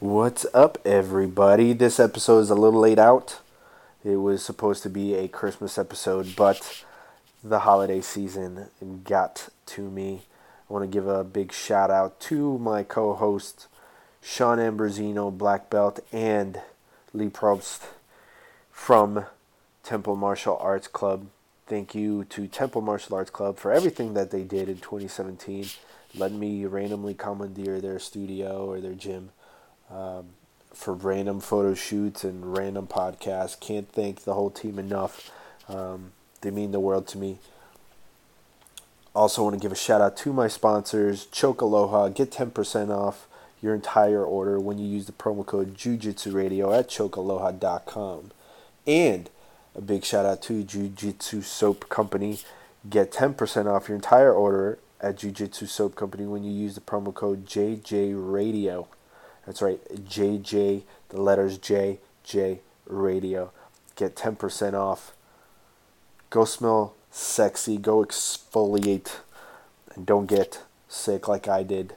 What's up, everybody? This episode is a little late out. It was supposed to be a Christmas episode, but the holiday season got to me. I want to give a big shout out to my co host, Sean Ambrosino, Black Belt, and Lee Probst from Temple Martial Arts Club. Thank you to Temple Martial Arts Club for everything that they did in 2017. Let me randomly commandeer their studio or their gym um, for random photo shoots and random podcasts. Can't thank the whole team enough. Um, they mean the world to me. Also, want to give a shout out to my sponsors, Choke Aloha. Get 10% off your entire order when you use the promo code Jujitsu Radio at chokealoha.com. And a big shout out to Jujitsu Soap Company. Get 10% off your entire order at Jujitsu Soap Company when you use the promo code JJ Radio. That's right, JJ, the letters J, J Radio. Get 10% off. Go smell sexy, go exfoliate, and don't get sick like I did.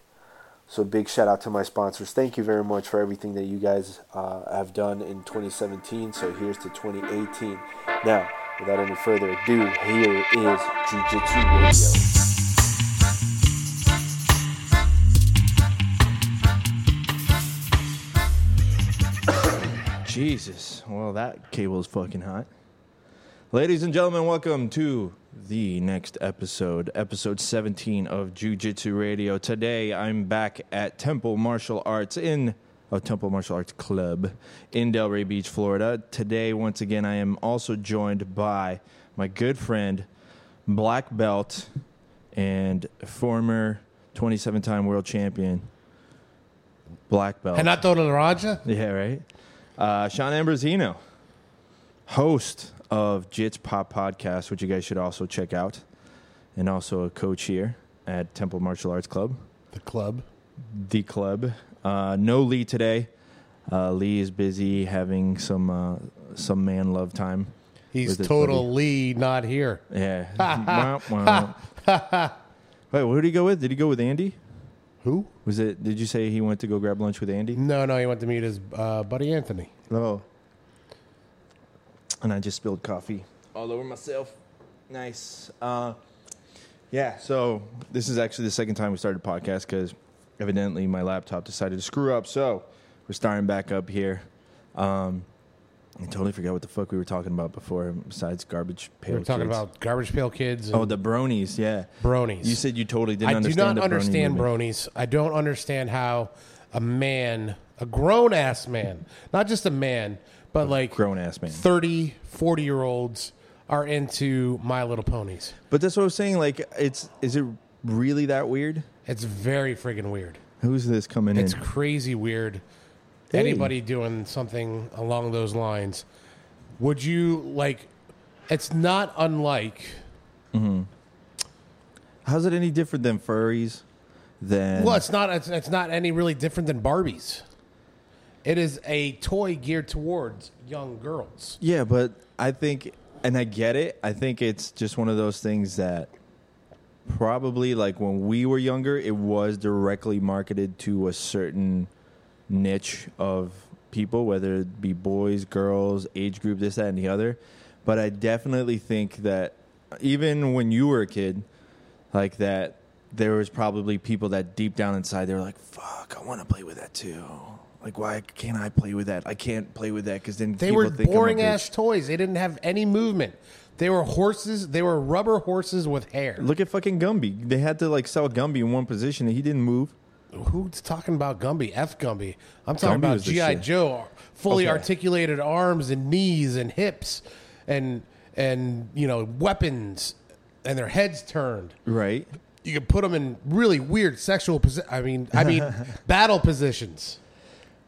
So, big shout out to my sponsors. Thank you very much for everything that you guys uh, have done in 2017. So, here's to 2018. Now, without any further ado, here is Jiu Jitsu Radio. Jesus. Well, that cable is fucking hot. Ladies and gentlemen, welcome to the next episode, episode 17 of Jiu Jitsu Radio. Today, I'm back at Temple Martial Arts in a Temple Martial Arts Club in Delray Beach, Florida. Today, once again, I am also joined by my good friend, black belt and former 27 time world champion, black belt. Renato Laranja? Yeah, right. Uh, Sean Ambrosino, host of Jits Pop Podcast, which you guys should also check out, and also a coach here at Temple Martial Arts Club, The club. the club. Uh, no Lee today. Uh, Lee is busy having some uh, some man love time. He's total Lee not here. Yeah. Wait, what did he go with? Did he go with Andy? Who? Was it? Did you say he went to go grab lunch with Andy? No, no, he went to meet his uh, buddy Anthony. Oh. And I just spilled coffee all over myself. Nice. Uh, yeah, so this is actually the second time we started a podcast because evidently my laptop decided to screw up. So we're starting back up here. Um, I totally forgot what the fuck we were talking about before, besides garbage pail, We pail. were talking kids. about garbage pail kids oh, and oh the bronies, yeah. bronies. You said you totally didn't I do understand. not the brony understand movement. bronies. I don't understand how a man, a grown ass man, not just a man, but like Grown ass man. 30, 40 year olds are into My Little Ponies. But that's what I was saying. Like, it's is it really that weird? It's very friggin' weird. Who's this coming It's in? It's crazy weird. Anybody doing something along those lines. Would you like it's not unlike mm-hmm. How's it any different than furries? Than well, it's not it's, it's not any really different than Barbies. It is a toy geared towards young girls. Yeah, but I think, and I get it. I think it's just one of those things that probably, like when we were younger, it was directly marketed to a certain niche of people, whether it be boys, girls, age group, this, that, and the other. But I definitely think that even when you were a kid, like that, there was probably people that deep down inside they were like, "Fuck, I want to play with that too." Like, why can't I play with that? I can't play with that because then They people were think I'm a boring ass toys. They didn't have any movement. They were horses. They were rubber horses with hair. Look at fucking Gumby. They had to like sell Gumby in one position and he didn't move. Who's talking about Gumby? F Gumby. I'm talking Gumby about was the GI shit. Joe, fully Okay. articulated arms and knees and hips, and and you know weapons, and their heads turned. Right. You could put them in really weird sexual. Posi- I mean, I mean, battle positions.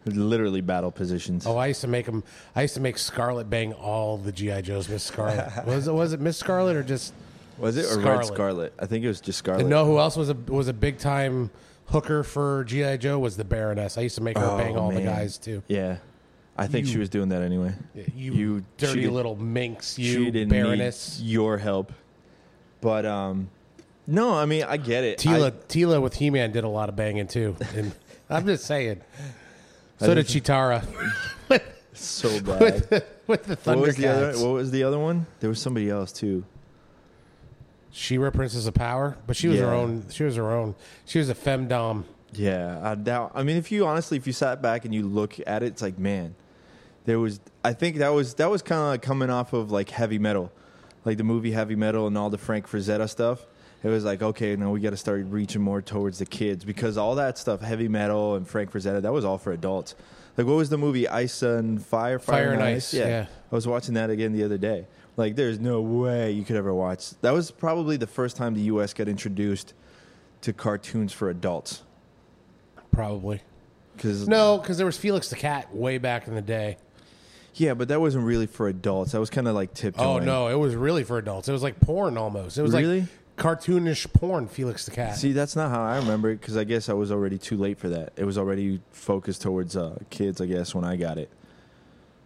Literally battle positions. Oh, I used to make them. I used to make Scarlet bang all the GI Joes. Miss Scarlet was it? Was it Miss Scarlet or just? was it or Red Scarlet. Scarlet? I think it was just Scarlet. And know who else was a was a big time hooker for GI Joe was the Baroness. I used to make her Oh, bang all the man. guys too. Yeah. I think she was doing that anyway. You, You- dirty she- little minx, she you didn't Baroness. need your help. But um no, I mean I get it. Teela I- Teela with He Man did a lot of banging too. And I'm just saying. So did Cheetara So bad. with the, the what was the other? Thundercats. What was the other one? There was somebody else too. She-Ra, Princess of Power, but she was her own. She was her own. She was a femdom. Yeah, I doubt. I mean, if you honestly, if you sat back and you look at it, it's like, man, there was. I think that was that was kind of like coming off of like heavy metal, like the movie Heavy Metal and all the Frank Frazetta stuff. It was like, okay, now we got to start reaching more towards the kids because all that stuff, heavy metal and Frank Frazetta, that was all for adults. Like, what was the movie Ice and Fire? Fire and Ice, yeah. I was watching that again the other day. Like, there's no way you could ever watch. That was probably the first time the U.S. got introduced to cartoons for adults. Probably Because no, because there was Felix the Cat way back in the day. Yeah, but that wasn't really for adults. That was kind of like tiptoeing. Oh no, it was really for adults. It was like porn almost. It was Really? like cartoonish porn. Felix the Cat. See, that's not how I remember it because I guess I was already too late for that. It was already focused towards uh, kids, I guess, when I got it.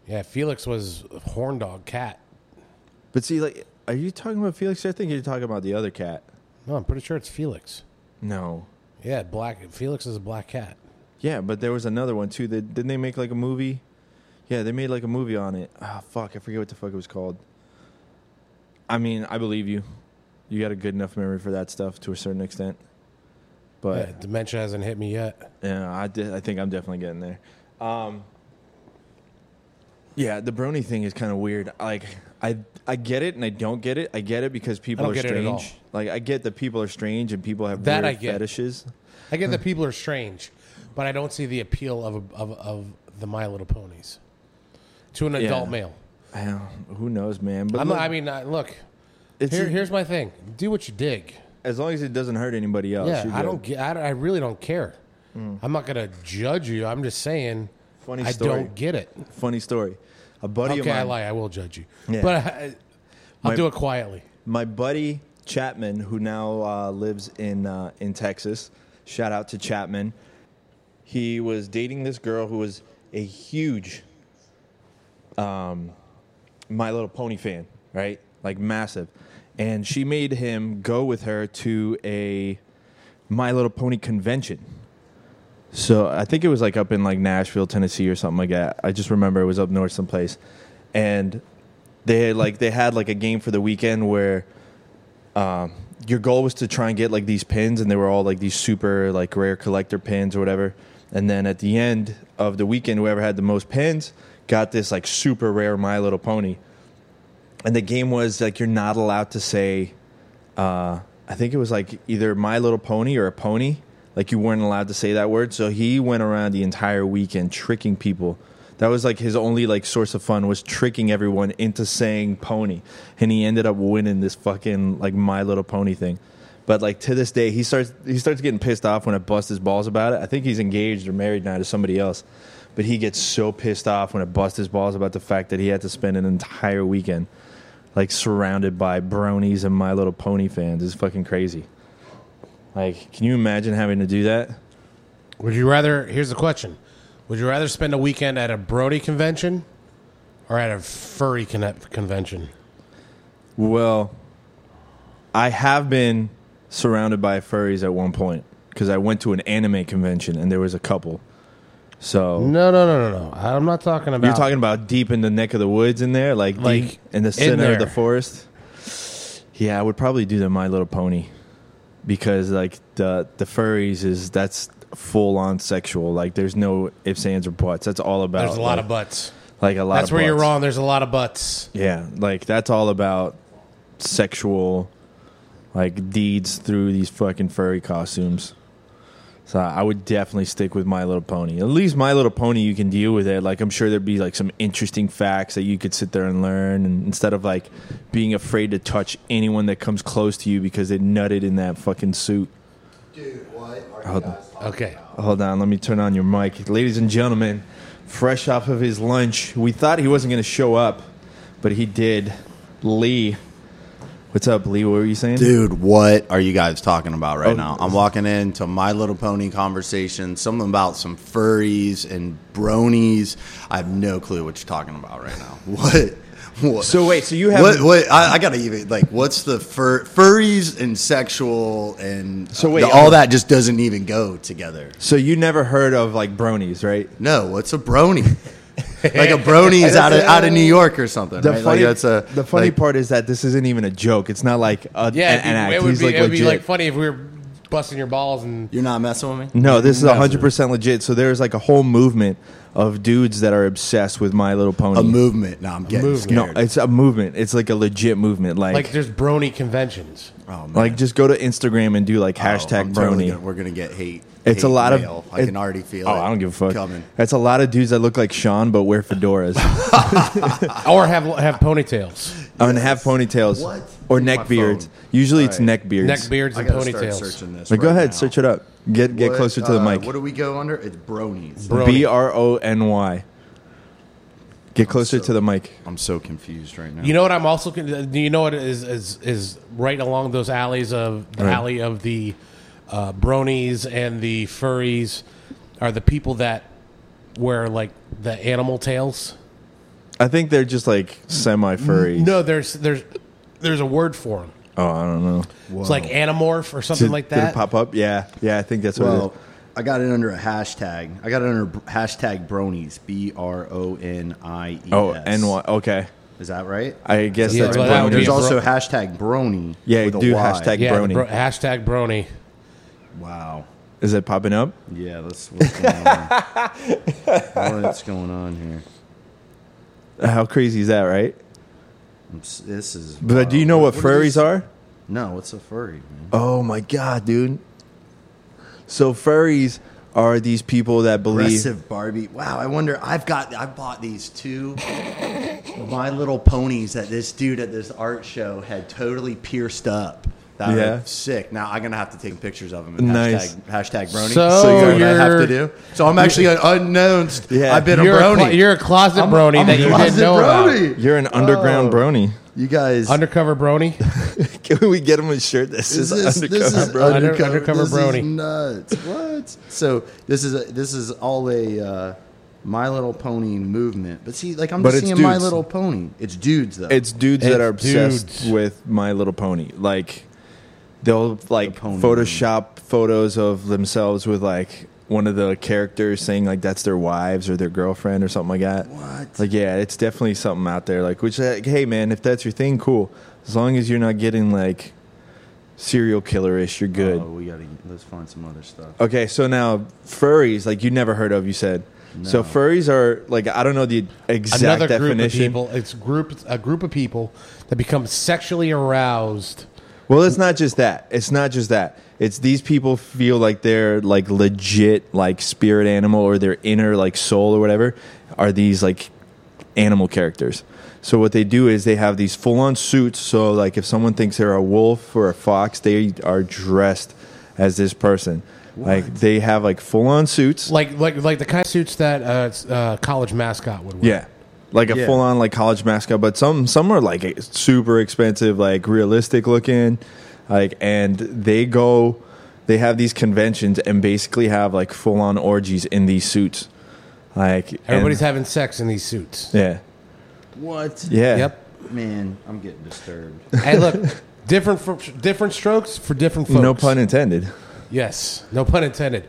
yeah, Felix was a horn dog cat. But see, like, are you talking about Felix? I think you're talking about the other cat. No, I'm pretty sure it's Felix. No. Yeah, black. Felix is a black cat. Yeah, but there was another one too. That didn't they make like a movie? Yeah, they made like a movie on it. Ah, fuck, I forget what the fuck it was called. I mean, I believe you. You got a good enough memory for that stuff to a certain extent. But Yeah, dementia hasn't hit me yet. Yeah, I, did, I think I'm definitely getting there. Um, yeah, the brony thing is kind of weird. Like, I I get it and I don't get it. I get it because people don't are get it at all. strange. Like, I get that people are strange and people have That weird I get. fetishes. I get that people are strange, but I don't see the appeal of of, of the My Little Ponies to an adult male. I don't- who knows, man? But I'm, look, I mean, uh, look. it's Here, here's my thing. Do what you dig. as long as it doesn't hurt anybody else. Yeah, you're I good. don't. get- I, don't- I really don't care. I'm not gonna judge you. I'm just saying. Funny I story. don't get it. Funny story. A buddy Okay, of I mine, lie. I will judge you, Yeah. but I, I'll My- do it quietly. my buddy Chapman, who now uh, lives in uh, in Texas. Shout out to Chapman. He was dating this girl who was a huge um, My Little Pony fan, right? Like massive. And she made him go with her to a My Little Pony convention. So I think it was like up in like Nashville, Tennessee, or something like that. I just remember it was up north someplace, and they had like they had like a game for the weekend where um, your goal was to try and get like these pins, and they were all like these super like rare collector pins or whatever. And then at the end of the weekend, whoever had the most pins got this like super rare My Little Pony. And the game was like you're not allowed to say, uh, I think it was like either My Little Pony or a pony. Like you weren't allowed to say that word. So he went around the entire weekend tricking people. That was like his only like source of fun was tricking everyone into saying pony, and he ended up winning this fucking like My Little Pony thing. But like to this day, he starts he starts getting pissed off when I bust his balls about it. I think he's engaged or married now to somebody else, but he gets so pissed off when I bust his balls about the fact that he had to spend an entire weekend like surrounded by bronies and My Little Pony fans. It's fucking crazy. Like, can you imagine having to do that? Would you rather? Here's the question: Would you rather spend a weekend at a brony convention or at a furry con- convention? Well, I have been surrounded by furries at one point because I went to an anime convention and there was a couple. So No, no, no, no, no. I'm not talking about. you're talking about deep in the neck of the woods in there, like, Like, deep in the in center of the forest. Yeah, I would probably do the My Little Pony because like the the furries is that's full on sexual. Like there's no ifs, ands, or buts. That's all about. There's a lot like, of butts. like a lot. Of butts. That's where you're wrong. There's a lot of butts. Yeah, like that's all about sexual like deeds through these fucking furry costumes. So I would definitely stick with My Little Pony. At least My Little Pony, you can deal with it. Like I'm sure there'd be like some interesting facts that you could sit there and learn, and instead of like being afraid to touch anyone that comes close to you because they nutted in that fucking suit. Dude, what are Hold you on. guys talking Okay. Hold on, let me turn on your mic. Ladies and gentlemen, fresh off of his lunch, we thought he wasn't going to show up, but he did. Lee. What's up, Lee? What were you saying? Dude, what are you guys talking about right Oh, now? I'm walking into My Little Pony conversation, something about some furries and bronies. I have no clue what you're talking about right now. What What? So wait, so you have what? What? I, I gotta even like. What's the fur, furries and sexual and So wait, the- all um, that just doesn't even go together. so you never heard of like bronies, right? No, what's a brony? like a brony's out of out of New York or something. The right? funny, like that's a the funny like, part is that this isn't even a joke. It's not like a, Yeah, an, an act. it would, He's be, like it would be like funny if we were busting your balls and You're not messing with me. no, this is hundred percent legit. So there's like a whole movement of dudes that are obsessed with My Little Pony. A movement. No, I'm getting movement. no, it's a movement. It's like a legit movement. Like, like like, there's brony conventions. oh, man. Like just go to Instagram and do like Oh, hashtag I'm totally brony. gonna- we're gonna get hate. It's a lot mail. of. I it- can already feel Oh, it. I don't give a fuck. Coming. That's a lot of dudes that look like Sean but wear fedoras Or have have ponytails. and have ponytails What? or Take neck beards. phone. Usually it's Alright. neck beards. Neck beards and gotta start ponytails. searching this. Like, go ahead, now. search it up. Get get What, closer to the uh, mic. What do we go under? It's bronies. B R O N Y. Get closer so- to the mic. I'm so confused right now. You know what I'm also con- do you know what is is is right along those alleys of the Right. alley of the uh, bronies and the furries are the people that wear like the animal tails. I think they're just like semi furry. No, there's there's there's a word for them. Oh, I don't know. It's like anamorph or something Did, like did it that. pop up? Yeah, yeah. I think that's what well, it is. I got it under a hashtag. I got it under b- hashtag bronies. B R O N I E S. Oh, N Y. Okay, Is that right? I guess Yeah, that's well, that would be There's a also bro- hashtag brony. Yeah, with a do Y. hashtag- yeah, the brony. bro- hashtag brony. Wow. Is it popping up? Yeah, that's what's going on. what's going on here? Uh, how crazy is that, right? This is. But do you know what, are furries these- are? No, what's a furry? Man? Oh my god, dude. So furries are these people that believe Aggressive Barbie. Wow, I wonder. I've got. I bought these two My Little Ponies that this dude at this art show had totally pierced up. That Yeah. was sick. Now I'm gonna have to take pictures of them. And Nice. Hashtag, hashtag brony. So you know what I have to do. So I'm actually an unknowns. Yeah. I've been You're a a, brony. you're a closet I'm- brony I'm that you didn't closet know about. brony. you're an underground Oh. brony. You guys. Undercover brony. Can we get him a shirt that This says is, undercover this is brony? Under- undercover, undercover this brony. Is nuts. What? So this is a, this is all a uh, My Little Pony movement. But see, like I'm But just it's seeing My. Little Pony. It's dudes though. It's dudes that are obsessed dudes. with My Little Pony. Like they'll like pony. Photoshop photos of themselves with like one of the characters saying like that's their wives or their girlfriend or something like that. What? Like yeah, it's definitely something out there. Like which like, hey man, if that's your thing, cool. As long as you're not getting like serial killer-ish, you're good. Oh, we gotta let's find some other stuff. Okay, so now furries, like you never heard of, you said. So furries are like I don't know the exact Another group of people. It's group a group of people that become sexually aroused. Well, it's not just that. It's not just that. It's these people feel like they're like legit like spirit animal or their inner like soul or whatever are these like animal characters. So what they do is they have these full on suits. So like if someone thinks they're a wolf or a fox, they are dressed as this person. Like they have like full on suits. Like like like the kind of suits that uh, uh, college mascot would wear. Yeah. Like a Yeah. full on like college mascot, but some some are like super expensive, like realistic looking, like and they go, they have these conventions and basically have like full on orgies in these suits, like and- Everybody's having sex in these suits. yeah What? yeah Yep. Man, I'm getting disturbed. Hey, look, different for, different strokes for different folks. no pun intended. Yes, no pun intended.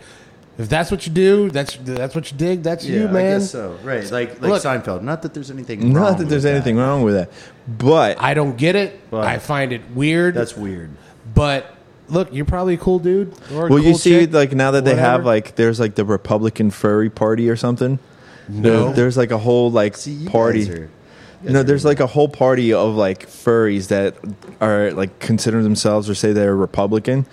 If that's what you do, that's that's what you dig. That's you, man. I guess so. Right, like like Look- Seinfeld. Not that there's anything. wrong Not that there's with anything that. wrong with that, but I don't get it. But- I find it weird. That's weird. but look, you're probably a cool dude. Or a well, you see, chick, like now that they have like there's like the Republican furry party or something. No. There- there's like a whole like See, you party. guys are- No, there's like a whole party of like furries that are like consider themselves or say they're Republican,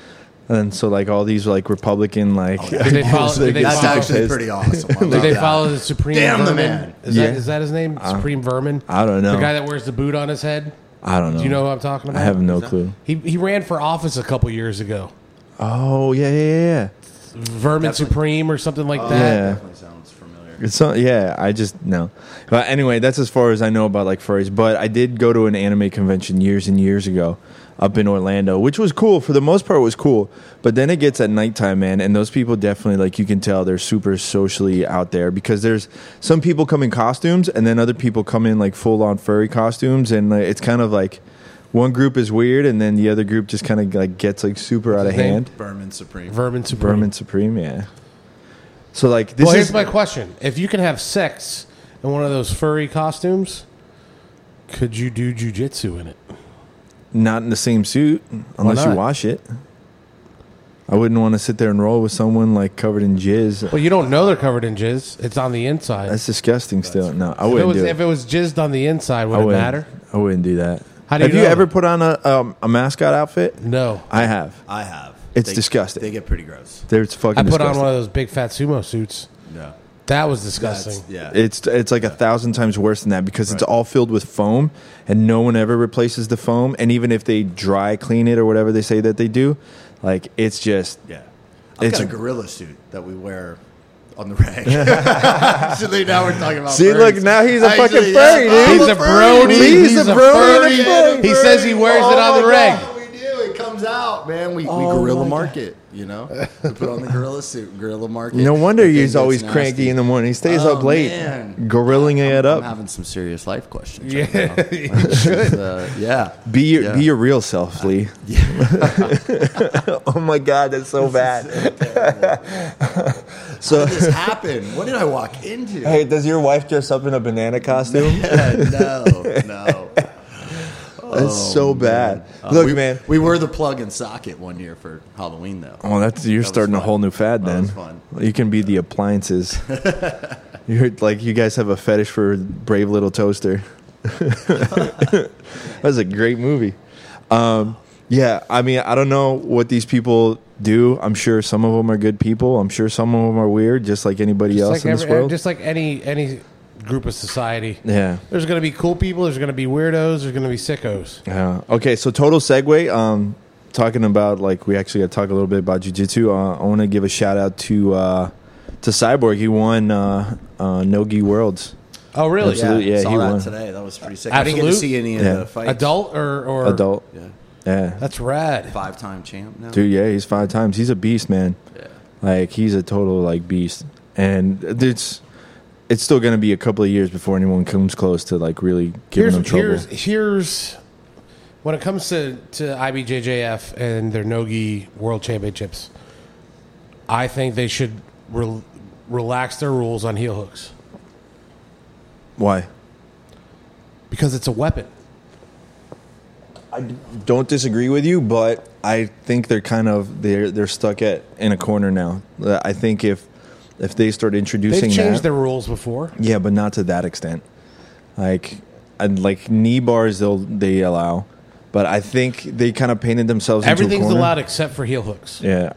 and so like all these like Republican like oh, Did they follow- did they That's follow- actually pretty awesome. I Did they that. follow the Supreme Damn the man. Is, Yeah. that, is that his name? Uh, Supreme Vermin? I don't know. The guy that wears the boot on his head? I don't know. Do you know who I'm talking about? I have no clue. He, he ran for office a couple years ago. Oh yeah, yeah, yeah. Vermin Definitely. Supreme or something like Oh, that. Yeah. Definitely sounds familiar. It's so, yeah, I just no. But anyway, that's as far as I know about like furries. But I did go to an anime convention years and years ago up in Orlando, which was cool. For the most part, it was cool. But then it gets at nighttime, man, and those people definitely like you can tell they're super socially out there because there's some people come in costumes and then other people come in like full on furry costumes, and like, it's kind of like. One group is weird, and then the other group just kind of like gets like super out of hand. Vermin Supreme. Vermin Supreme. Vermin Supreme, yeah. So like this well, is here's my question: If you can have sex in one of those furry costumes, could you do jujitsu in it? Not in the same suit unless you not? wash it. I wouldn't want to sit there and roll with someone like covered in jizz. Well, you don't know they're covered in jizz. It's on the inside. That's disgusting. Still, no, I if, it wouldn't was, do if it. it was jizzed on the inside, would I it wouldn't. matter? I wouldn't do that. How do have you you know? ever put on a um, a mascot outfit? No. I have. I have. It's They- disgusting. They get pretty gross. There's fucking. I put disgusting. on one of those big fat sumo suits. No. That was That's, disgusting. yeah. It's it's like a thousand times worse than that because it's all filled with foam, and no one ever replaces the foam. And even if they dry clean it or whatever they say that they do, like it's just yeah. I've It's got a a- gorilla suit that we wear on the rag. Actually, now we're talking about. See, look, now he's a Actually, fucking furry, I'm dude. He's a brony. He's He's a a brony. furry. He says he wears it on the my reg. God, We do. It comes out, man. We, we Oh gorilla my market. You know, we put on the gorilla suit. Gorilla market. No wonder he's always gets cranky in the morning. He stays Oh, up late, man. gorilling it I'm up. having some serious life questions. Yeah, right now. you It's, uh, yeah. Be your Yeah. be your real self, Lee. oh my god, that's so bad. How so, did this happen? What did I walk into? hey, does your wife dress up in a banana costume? no, no. That's so bad. Uh, Look, we, man. we were the plug and socket one year for Halloween, though. Oh, that's you're was starting a whole new fad. That Then was fun. you can be the appliances. you're like you guys have a fetish for Brave Little Toaster. that was a great movie. Um, yeah, I mean, I don't know what these people do. I'm sure some of them are good people. I'm sure some of them are weird, just like anybody just else like, in this world. just like any any group of society. yeah. There's going to be cool people. There's going to be weirdos. There's going to be sickos. Yeah. Okay. So total segue. Um, talking about like we actually got to talk a little bit about jujitsu. Uh, I want to give a shout out to uh, to Cyborg. He won uh, uh, Nogi Worlds. Oh, really? Absolutely. yeah, saw he that won. today. That was pretty sick. I didn't get to see any of the fights. Adult or or Adult. Yeah. Yeah. That's rad. Five-time champ now. Dude. Yeah. He's five times. He's a beast, man. Yeah. Like he's a total like beast, and it's it's still going to be a couple of years before anyone comes close to like really giving Here's him trouble. here's here's when it comes to to IBJJF and their Nogi World Championships. I think they should rel relax their rules on heel hooks Why? because it's a weapon. I don't disagree with you, but I think they're kind of they're they're stuck at in a corner now. I think if if they start introducing They've changed that, their rules before. yeah, but not to that extent. Like and like knee bars, they'll they allow, but I think they kind of painted themselves. into a Everything's corner. allowed except for heel hooks. Yeah,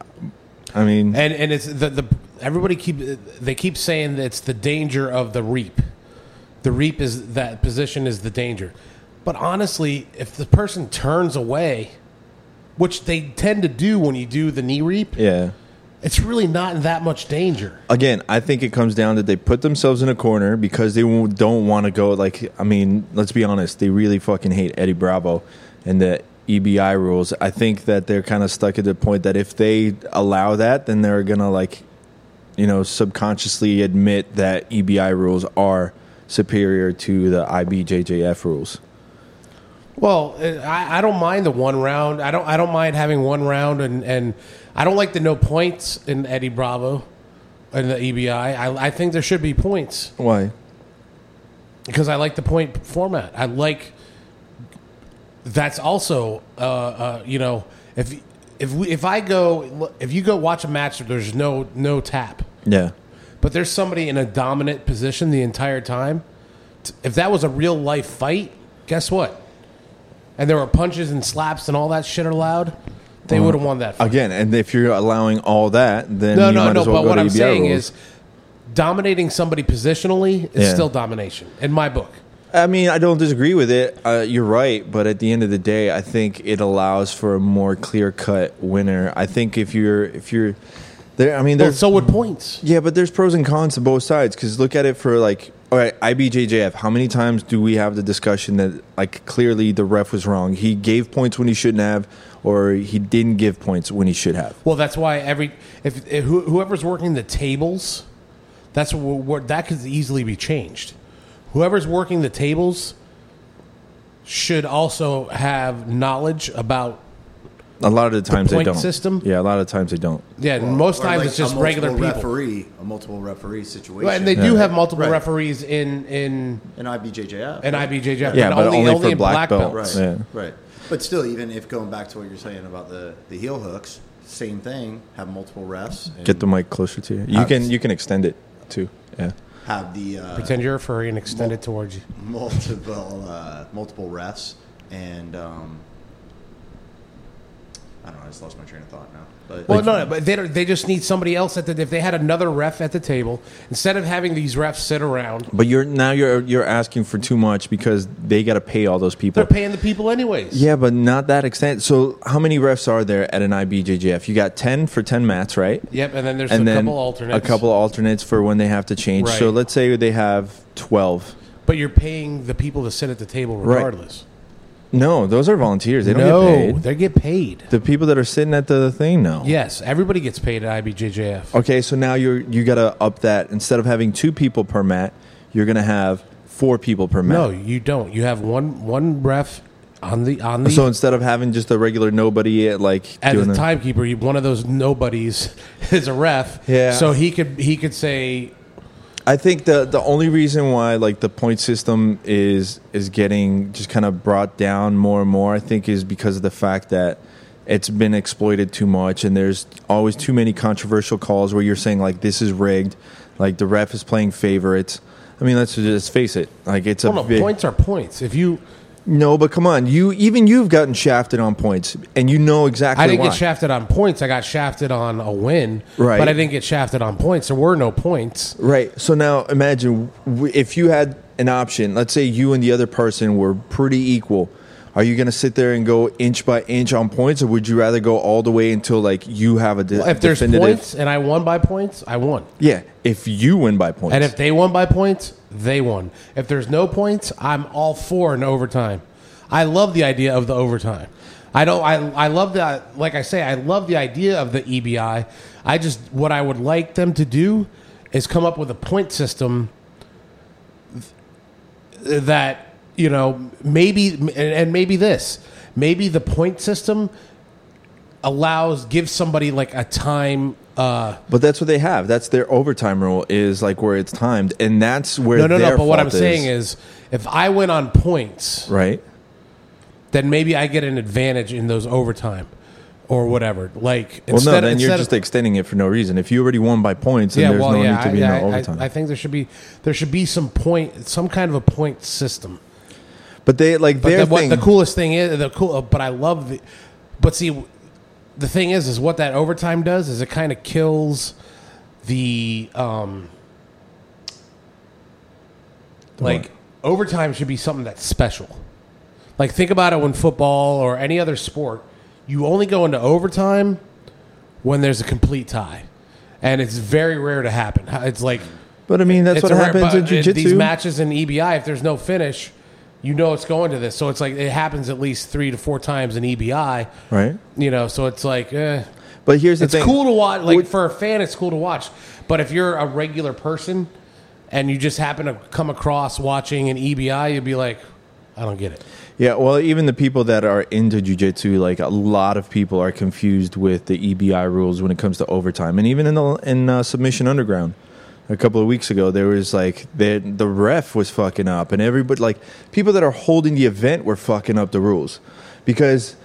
I mean, And and it's the the everybody keep they keep saying that it's the danger of the reap. The reap is that position is the danger. But honestly, if the person turns away, which they tend to do when you do the knee reap, yeah. It's really not in that much danger. Again, I think it comes down that they put themselves in a corner because they don't want to go. Like, I mean, let's be honest, they really fucking hate Eddie Bravo and the EBI rules. I think that they're kind of stuck at the point that if they allow that, then they're gonna like, you know, subconsciously admit that EBI rules are superior to the IBJJF rules. Well, I, I don't mind the one round. I don't I don't mind having one round, and, and I don't like the no points in Eddie Bravo and the EBI. I, I think there should be points. Why? because I like the point format. I like that's also uh, uh, you know if if we, if I go if you go watch a match there's no no tap Yeah. but there's somebody in a dominant position the entire time t- if that was a real life fight guess what and there were punches and slaps and all that shit allowed they would have won that fight. Again, and if you're allowing all that, then no you no might no as well but go what to I'm EBI saying rules. is dominating somebody positionally is Yeah. still domination in my book I mean, I don't disagree with it. Uh, you're right, but at the end of the day, I think it allows for a more clear cut winner. I think if you're if you're There, I mean, Well, there's so would points. yeah, but there's pros and cons to both sides. Because look at it for like, all right, IBJJF. How many times do we have the discussion that like clearly the ref was wrong? He gave points when he shouldn't have, or he didn't give points when he should have. Well, that's why every if, if whoever's working the tables, that's what, what that could easily be changed. Whoever's working the tables should also have knowledge about. A lot of the times they point don't. system? Yeah, a lot of the times they don't. Yeah, most times like it's just a regular people. Referee, a multiple referee situation. Well, and they do have multiple Right. referees in in in IBJJF. in IBJJF, Yeah, but only for in black belt. Right. Yeah. Right. But still, even if going back to what you're saying about the, the heel hooks, same thing. Have multiple refs. Get the mic closer to you. You can you can extend it too. Yeah. Have the uh, Pretend you're a furry and extend it towards you. multiple uh, multiple refs and um, I don't know. I just lost my train of thought now. But Well, no, no, but they don't, they just need somebody else at the. If they had another ref at the table, instead of having these refs sit around, But you're now you're you're asking for too much because they got to pay all those people. they're paying the people anyways. Yeah, but not that extent. So how many refs are there at an IBJJF? You got ten for ten mats, right? Yep, and then there's and a then couple alternates. a couple alternates for when they have to change. So let's say they have twelve. But you're paying the people to sit at the table Right. No, those are volunteers. They don't no, get paid. they get paid. The people that are sitting at the thing, no. Yes, everybody gets paid at IBJJF. Okay, so now you're you got to up that. Instead of having two people per mat, you're gonna have four people per mat. No, you don't. You have one one ref on the on the So instead of having just a regular nobody at like as doing a timekeeper. One of those nobodies is a ref. Yeah. So he could he could say I think the the only reason why like the point system is is getting just kind of brought down more and more, I think, is because of the fact that it's been exploited too much, and there's always too many controversial calls where you're saying like this is rigged, like the ref is playing favorites. I mean, let's just face it. Like it's a well, no, big, points are points. If you no, but come on, you even you've gotten shafted on points, and you know exactly. I didn't why. get shafted on points. I got shafted on a win. Right. But I didn't get shafted on points. There were no points. Right. So now imagine if you had an option. Let's say you and the other person were pretty equal. Are you going to sit there and go inch by inch on points, or would you rather go all the way until like you have a de- If there's definitive? points and I won by points, I won. Yeah. If you win by points, And if they won by points, they won. If there's no points, I'm all for an overtime. I love the idea of the overtime. I don't. I I love that. like I say. I love the idea of the EBI. I just what I would like them to do is come up with a point system that you know maybe and- maybe this maybe the point system allows gives somebody like a time. Uh, but that's what they have. That's their overtime rule is like where it's timed, and that's where no, no, no. But what I'm fault saying is, if I went on points, right. then maybe I get an advantage in those overtime or whatever. Like Well, no, then you're just of, extending it for no reason. If you already won by points, then yeah, there's well, no yeah, need to I, be yeah, no I- overtime. I, think there should be there should be some point, some kind of a point system. but they like But their the, what thing. the coolest thing is the cool. But I love the. But see, the thing is, is what that overtime does is it kind of kills the um. Like overtime should be something that's special. Like think about it when football or any other sport, you only go into overtime when there's a complete tie, and it's very rare to happen. It's like but I mean, that's what rare- happens in jujitsu. These matches in EBI, if there's no finish, you know it's going to this. So it's like it happens at least three to four times in EBI. right. You know, so it's like eh. But here's the thing it's thing. cool to watch. Like for a fan, it's cool to watch. But if you're a regular person and you just happen to come across watching an EBI, you'd be like, I don't get it. Yeah, well, even the people that are into jujitsu, like a lot of people are confused with the EBI rules when it comes to overtime, and even in the in uh, submission underground. A couple of weeks ago, there was like the the ref was fucking up, and everybody like people that are holding the event were fucking up the rules because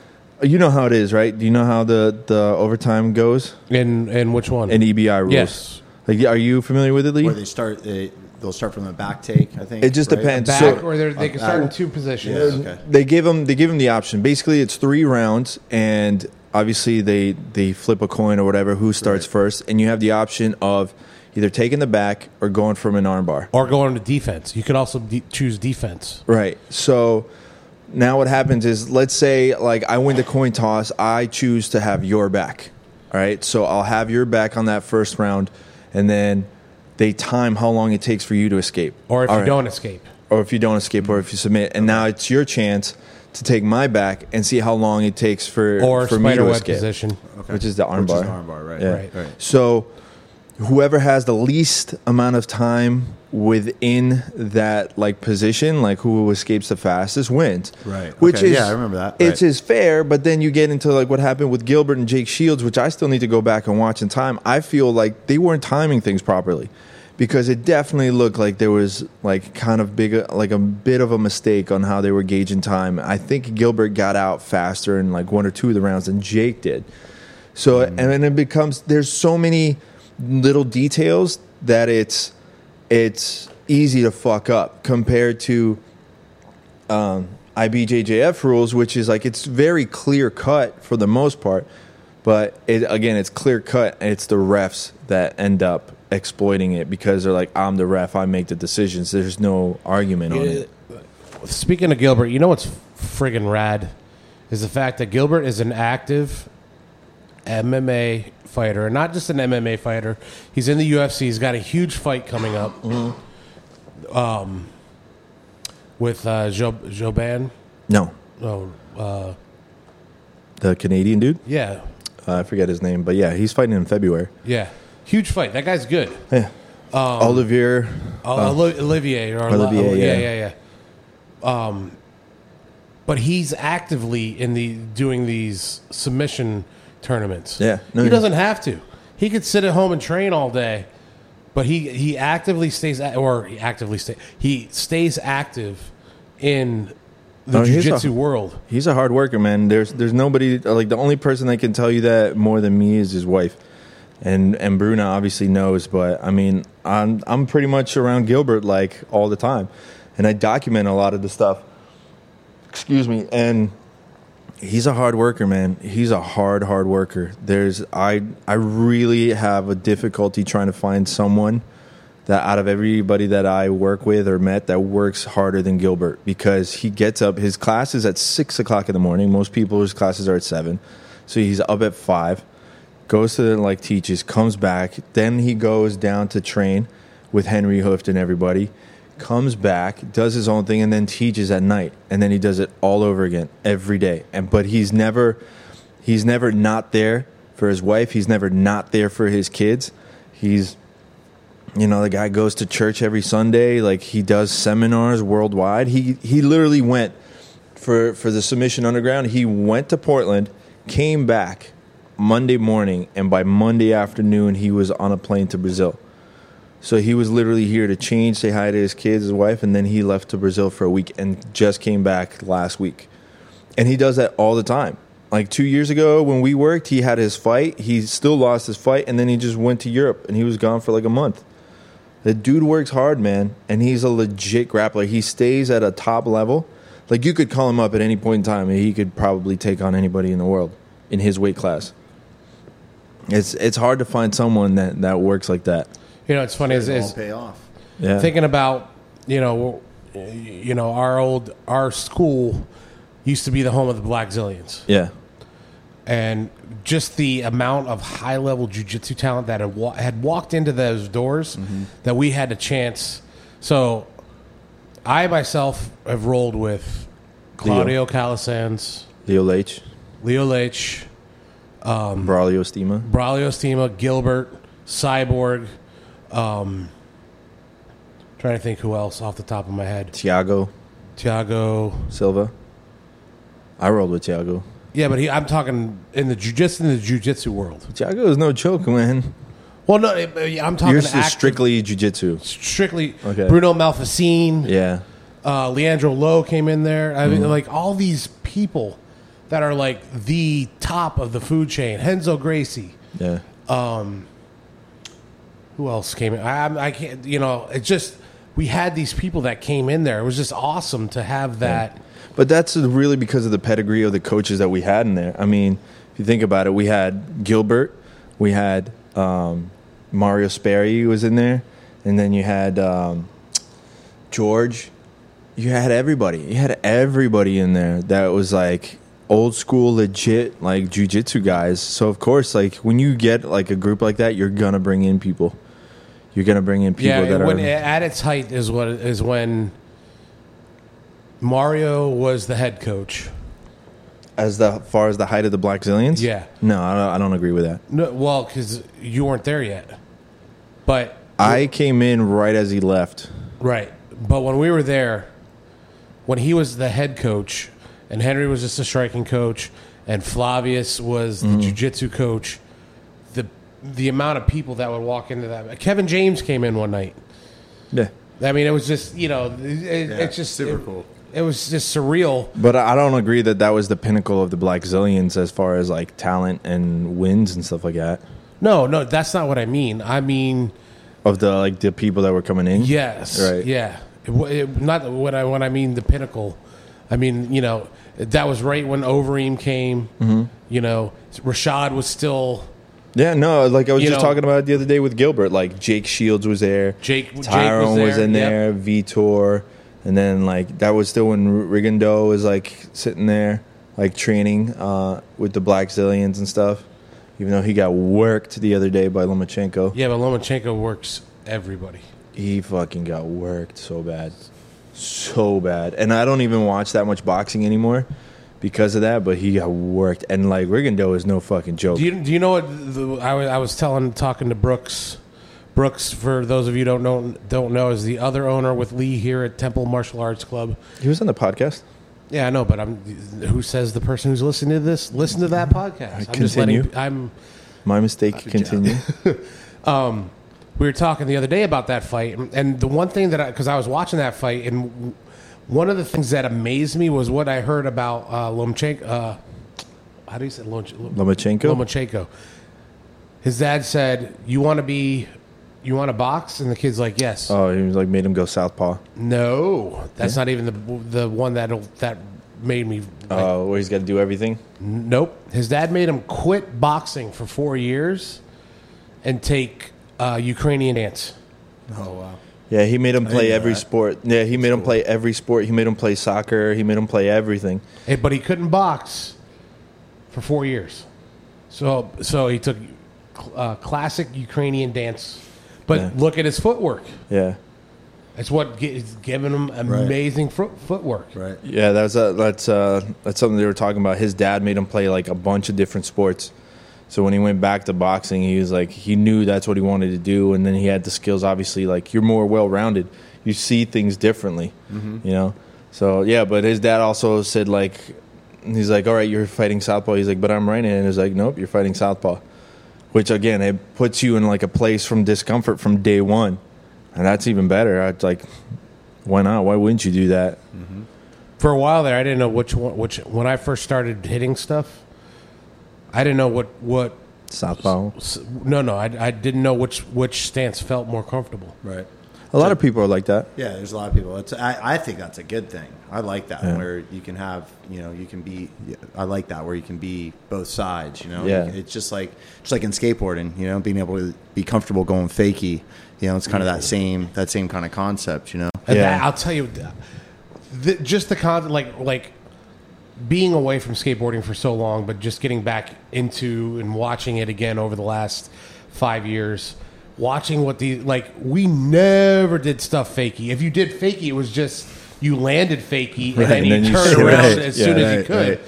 uh, you know how it is, right? Do you know how the the overtime goes and in which one? in EBI rules? Yes. Like, are you familiar with it, Lee? where they start, they, they'll start from the back take. I think It just right? depends. Back So- or they're- can start in two Yeah, positions. okay. they give them they give them the option. Basically, it's three rounds, and obviously they they flip a coin or whatever who starts Right. first, and you have the option of either taking the back or going from an armbar. Or going to defense. You could also de- choose defense. Right. So now what happens is, let's say like I win the coin toss, I choose to have your back. All right, so I'll have your back on that first round, and then they time how long it takes for you to escape, Or if All you right. don't escape. or if you don't escape, or if you submit, and now it's your chance to take my back and see how long it takes for Or for me to web escape, position. which is the armbar. Which is the armbar, right? Yeah. Right. Right. So whoever has the least amount of time within that like position, like who escapes the fastest wins. Right. Which Okay. is Yeah, I remember that. It's Right. is fair, but then you get into like what happened with Gilbert and Jake Shields, which I still need to go back and watch in time. I feel like they weren't timing things properly. Because it definitely looked like there was like kind of big like a bit of a mistake on how they were gauging time. I think Gilbert got out faster in like one or two of the rounds than Jake did. So mm. and then it becomes there's so many little details that it's it's easy to fuck up compared to um, IBJJF rules, which is like it's very clear cut for the most part, but it, again it's clear cut. and It's the refs that end up exploiting it because they're like I'm the ref, I make the decisions. There's no argument on it. Speaking of Gilbert, you know what's friggin' rad is the fact that Gilbert is an active MMA fighter, and not just an MMA fighter. He's in the UFC. He's got a huge fight coming up. Um, with uh, jo- Joban. No, Oh, uh, the Canadian dude, yeah, uh, I forget his name, but yeah, he's fighting in February. yeah, huge fight. That guy's good. Yeah, Olivier. Uh, Oli- Olivier or Olivier, yeah, yeah. yeah, yeah. Um, but he's actively in the doing these submission tournaments. Yeah. No, he doesn't have to. He could sit at home and train all day, but he he actively stays a- or he actively stay he stays active in the Oh, jiu-jitsu world. He's a hard worker, man. There's there's nobody like the only person that can tell you that more than me is his wife, and and Bruna obviously knows. But I mean, I'm I'm pretty much around Gilbert like all the time, and I document a lot of the stuff. Excuse me, and he's a hard worker, man. He's a hard hard worker. There's I I really have a difficulty trying to find someone that out of everybody that I work with or met that works harder than Gilbert because he gets up. His class is at six o'clock in the morning. Most people's classes are at seven, so he's up at five. Goes to the, like teaches, comes back, then he goes down to train with Henry Hooft and everybody. Comes back, does his own thing, and then teaches at night, and then he does it all over again every day. And but he's never, he's never not there for his wife. He's never not there for his kids. He's you know, the guy goes to church every Sunday. Like he does seminars worldwide. He he literally went for for the submission underground. He went to Portland, came back Monday morning, and by Monday afternoon he was on a plane to Brazil. So he was literally here to change, say hi to his kids, his wife, and then he left to Brazil for a week and just came back last week. And he does that all the time. Like two years ago when we worked, he had his fight. He still lost his fight, and then he just went to Europe and he was gone for like a month. The dude works hard, man, and he's a legit grappler. He stays at a top level. Like you could call him up at any point in time, and he could probably take on anybody in the world in his weight class. It's it's hard to find someone that, that works like that. You know, it's funny is, It is won't pay off. Yeah, thinking about you know you know our old our school used to be the home of the Blackzilians. Yeah, and just the amount of high level jiu-jitsu talent that had, wa- had walked into those doors mm-hmm. that we had a chance. So i myself have rolled with Claudio Calasans Leo H, Leo Leite um, Braulio Estima. Braulio Estima gilbert cyborg um, trying to think who else off the top of my head Thiago Tiago. Silva. I rolled with Thiago. Yeah, but he, I'm talking in the ju- just in the jujitsu world. Thiago is no joke, man. Well, no, I'm talking Yours is strictly jiu-jitsu. strictly Okay. Bruno Malfacine. Yeah. Uh, Leandro Lo came in there. I mean, Mm-hmm. like all these people that are like the top of the food chain. Renzo Gracie. Yeah. Who else came in? I, I can't. You know, it just we had these people that came in there. It was just awesome to have that. But that's really because of the pedigree of the coaches that we had in there. I mean, if you think about it, we had Gilbert, we had um, Mario Sperry was in there, and then you had um, George. You had everybody. You had everybody in there that was like old school, legit like jujitsu guys. So of course, like when you get like a group like that, you're gonna bring in people. You're gonna bring in people yeah, that when, are. at its height is what is when Mario was the head coach. as the far as the height of the Blackzilians. Yeah. No, I don't, I don't agree with that. No, well, because you weren't there yet. But I came in right as he left. right, but when we were there, when he was the head coach, and Henry was just a striking coach, and Flavius was the mm-hmm. jiu-jitsu coach, the the amount of people that would walk into that. Kevin James came in one night. Yeah. I mean, it was just you know, it, it's just super it- cool. It was just surreal. But I don't agree that that was the pinnacle of the Blackzilians as far as like talent and wins and stuff like that. No, no, that's not what I mean. I mean, Of the like the people that were coming in. yes, Right. yeah. It, it, not when I when I mean the pinnacle. I mean, you know, that was right when Overeem came. Mm-hmm. You know, Rashad was still Yeah, no, like I was You just know- talking about it the other day with Gilbert. Like Jake Shields was there, Jake- Jake was Tyrone was, there, in yep. there, Vitor, and then like that was still when R- Rigondeaux was like sitting there, like training uh, with the Blackzilians and stuff. Even though he got worked the other day by Lomachenko, yeah, but Lomachenko works everybody. he fucking got worked so bad, so bad. And I don't even watch that much boxing anymore because of that. But he got worked, and like Rigondeaux is no fucking joke. Do you do you know what the, I, was, I was telling talking to Brooks? Brooks, for those of you don't know don't know, is the other owner with Lee here at Temple Martial Arts Club. he was on the podcast. Yeah, I know, but I'm. Who says the person who's listening to this listen to that podcast? I'm just Continue. letting. I'm. My mistake. Continue. Um, we were talking the other day about that fight, and the one thing that I because I was watching that fight, and one of the things that amazed me was what I heard about uh, Lomachenko. Uh, how do you say Lomach- Lomachenko. Lomachenko? His dad said, "You want to be, you want to box," and the kid's like, "Yes." Oh, he was like made him go southpaw. no, that's not even the the one that that made me. Like, Oh, where he's got to do everything. Nope. His dad made him quit boxing for four years and take uh, Ukrainian dance. Oh wow. Yeah, he made him play every that. sport. Yeah, he made him play every sport. He made him play soccer. He made him play everything. Hey, but he couldn't box for four years. So, so he took uh, classic Ukrainian dance. But Yeah. look at his footwork. Yeah, It's what gi- giving him amazing fo- footwork. Right. yeah. That's uh, that's uh, that's something they were talking about. His dad made him play like a bunch of different sports. So when he went back to boxing, he was like he knew that's what he wanted to do, and then he had the skills. Obviously, like you're more well rounded. You see things differently, mm-hmm. you know. So yeah, but his dad also said like he's like, all right, you're fighting southpaw. He's like, but I'm right hand. He's like, nope, you're fighting southpaw. Which again, it puts you in like a place from discomfort from day one, and that's even better. I'd like, why not? Why wouldn't you do that? Mm-hmm. For a while there, I didn't know which one. Which when I first started hitting stuff, I didn't know what what. Southpaw. s- No, no, I, I didn't know which which stance felt more comfortable. Right. A lot of people are like that. Yeah, there's a lot of people. It's, I, I think that's a good thing. I like that Yeah. where you can have, you know, you can be. I like that where you can be both sides. You know, Yeah. It's just like just like in skateboarding. You know, being able to be comfortable going fakie. You know, it's kind of that same that same kind of concept. You know. And Yeah. that, I'll tell you, the, just the content, like like being away from skateboarding for so long, but just getting back into and watching it again over the last five years. Watching what the like, we never did stuff fakey. If you did fakey, it was just you landed fakey and Right, then and you then you turned sit around right. as Yeah, soon as you could. right.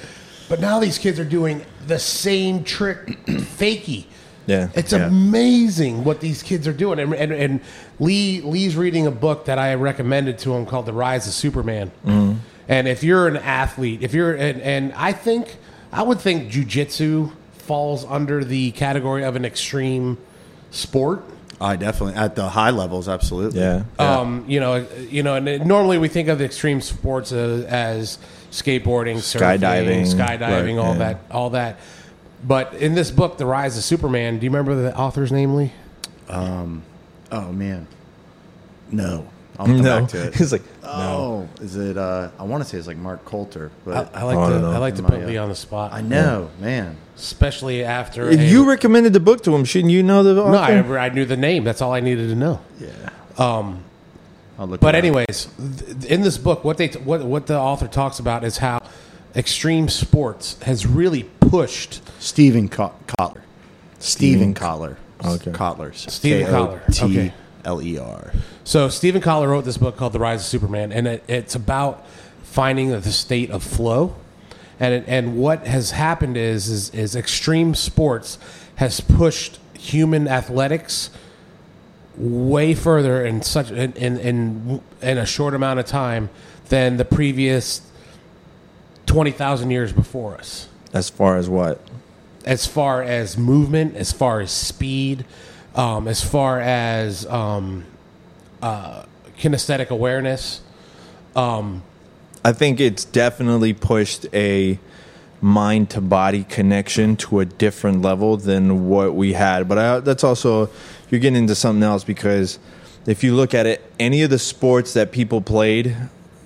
But now these kids are doing the same trick fakey. Yeah. It's Yeah. amazing what these kids are doing. And, and, and Lee Lee's reading a book that I recommended to him called The Rise of Superman. Mm-hmm. And if you're an athlete, if you're and, and I think I would think jujitsu falls under the category of an extreme sport. I definitely at the high levels, absolutely. Yeah. Um, you know, you know, and normally we think of extreme sports uh, as skateboarding, surfing, Skydiving. skydiving, Right, all yeah. that, all that. But in this book, The Rise of Superman, do you remember the author's name, Lee? Oh man. No. I'll come no, back to it. he's like, Oh, is it? Uh, I want to say it's like Mark Coulter, I, but I like Oh, I to don't. I like to put uh, Lee on the spot. I know, man. especially after if a- you recommended the book to him, shouldn't you know the no. I, I knew the name. That's all I needed to know. Yeah. Um, I'll look. but anyways, th- in this book, what they what what the author talks about is how extreme sports has really pushed Stephen Co- Kotler. Stephen Stephen- Kotler. Okay. Kotler's. Stephen Kotler. Okay. L E R. So Stephen Collier wrote this book called The Rise of Superman, and it, it's about finding the state of flow. And it, and what has happened is, is is extreme sports has pushed human athletics way further in such in in, in, in a short amount of time than the previous twenty thousand years before us As far as what? as far as movement, as far as speed, um, as far as um, uh, kinesthetic awareness. I think it's definitely pushed a mind to body connection to a different level than what we had. But I, that's also you're getting into something else because if you look at it, any of the sports that people played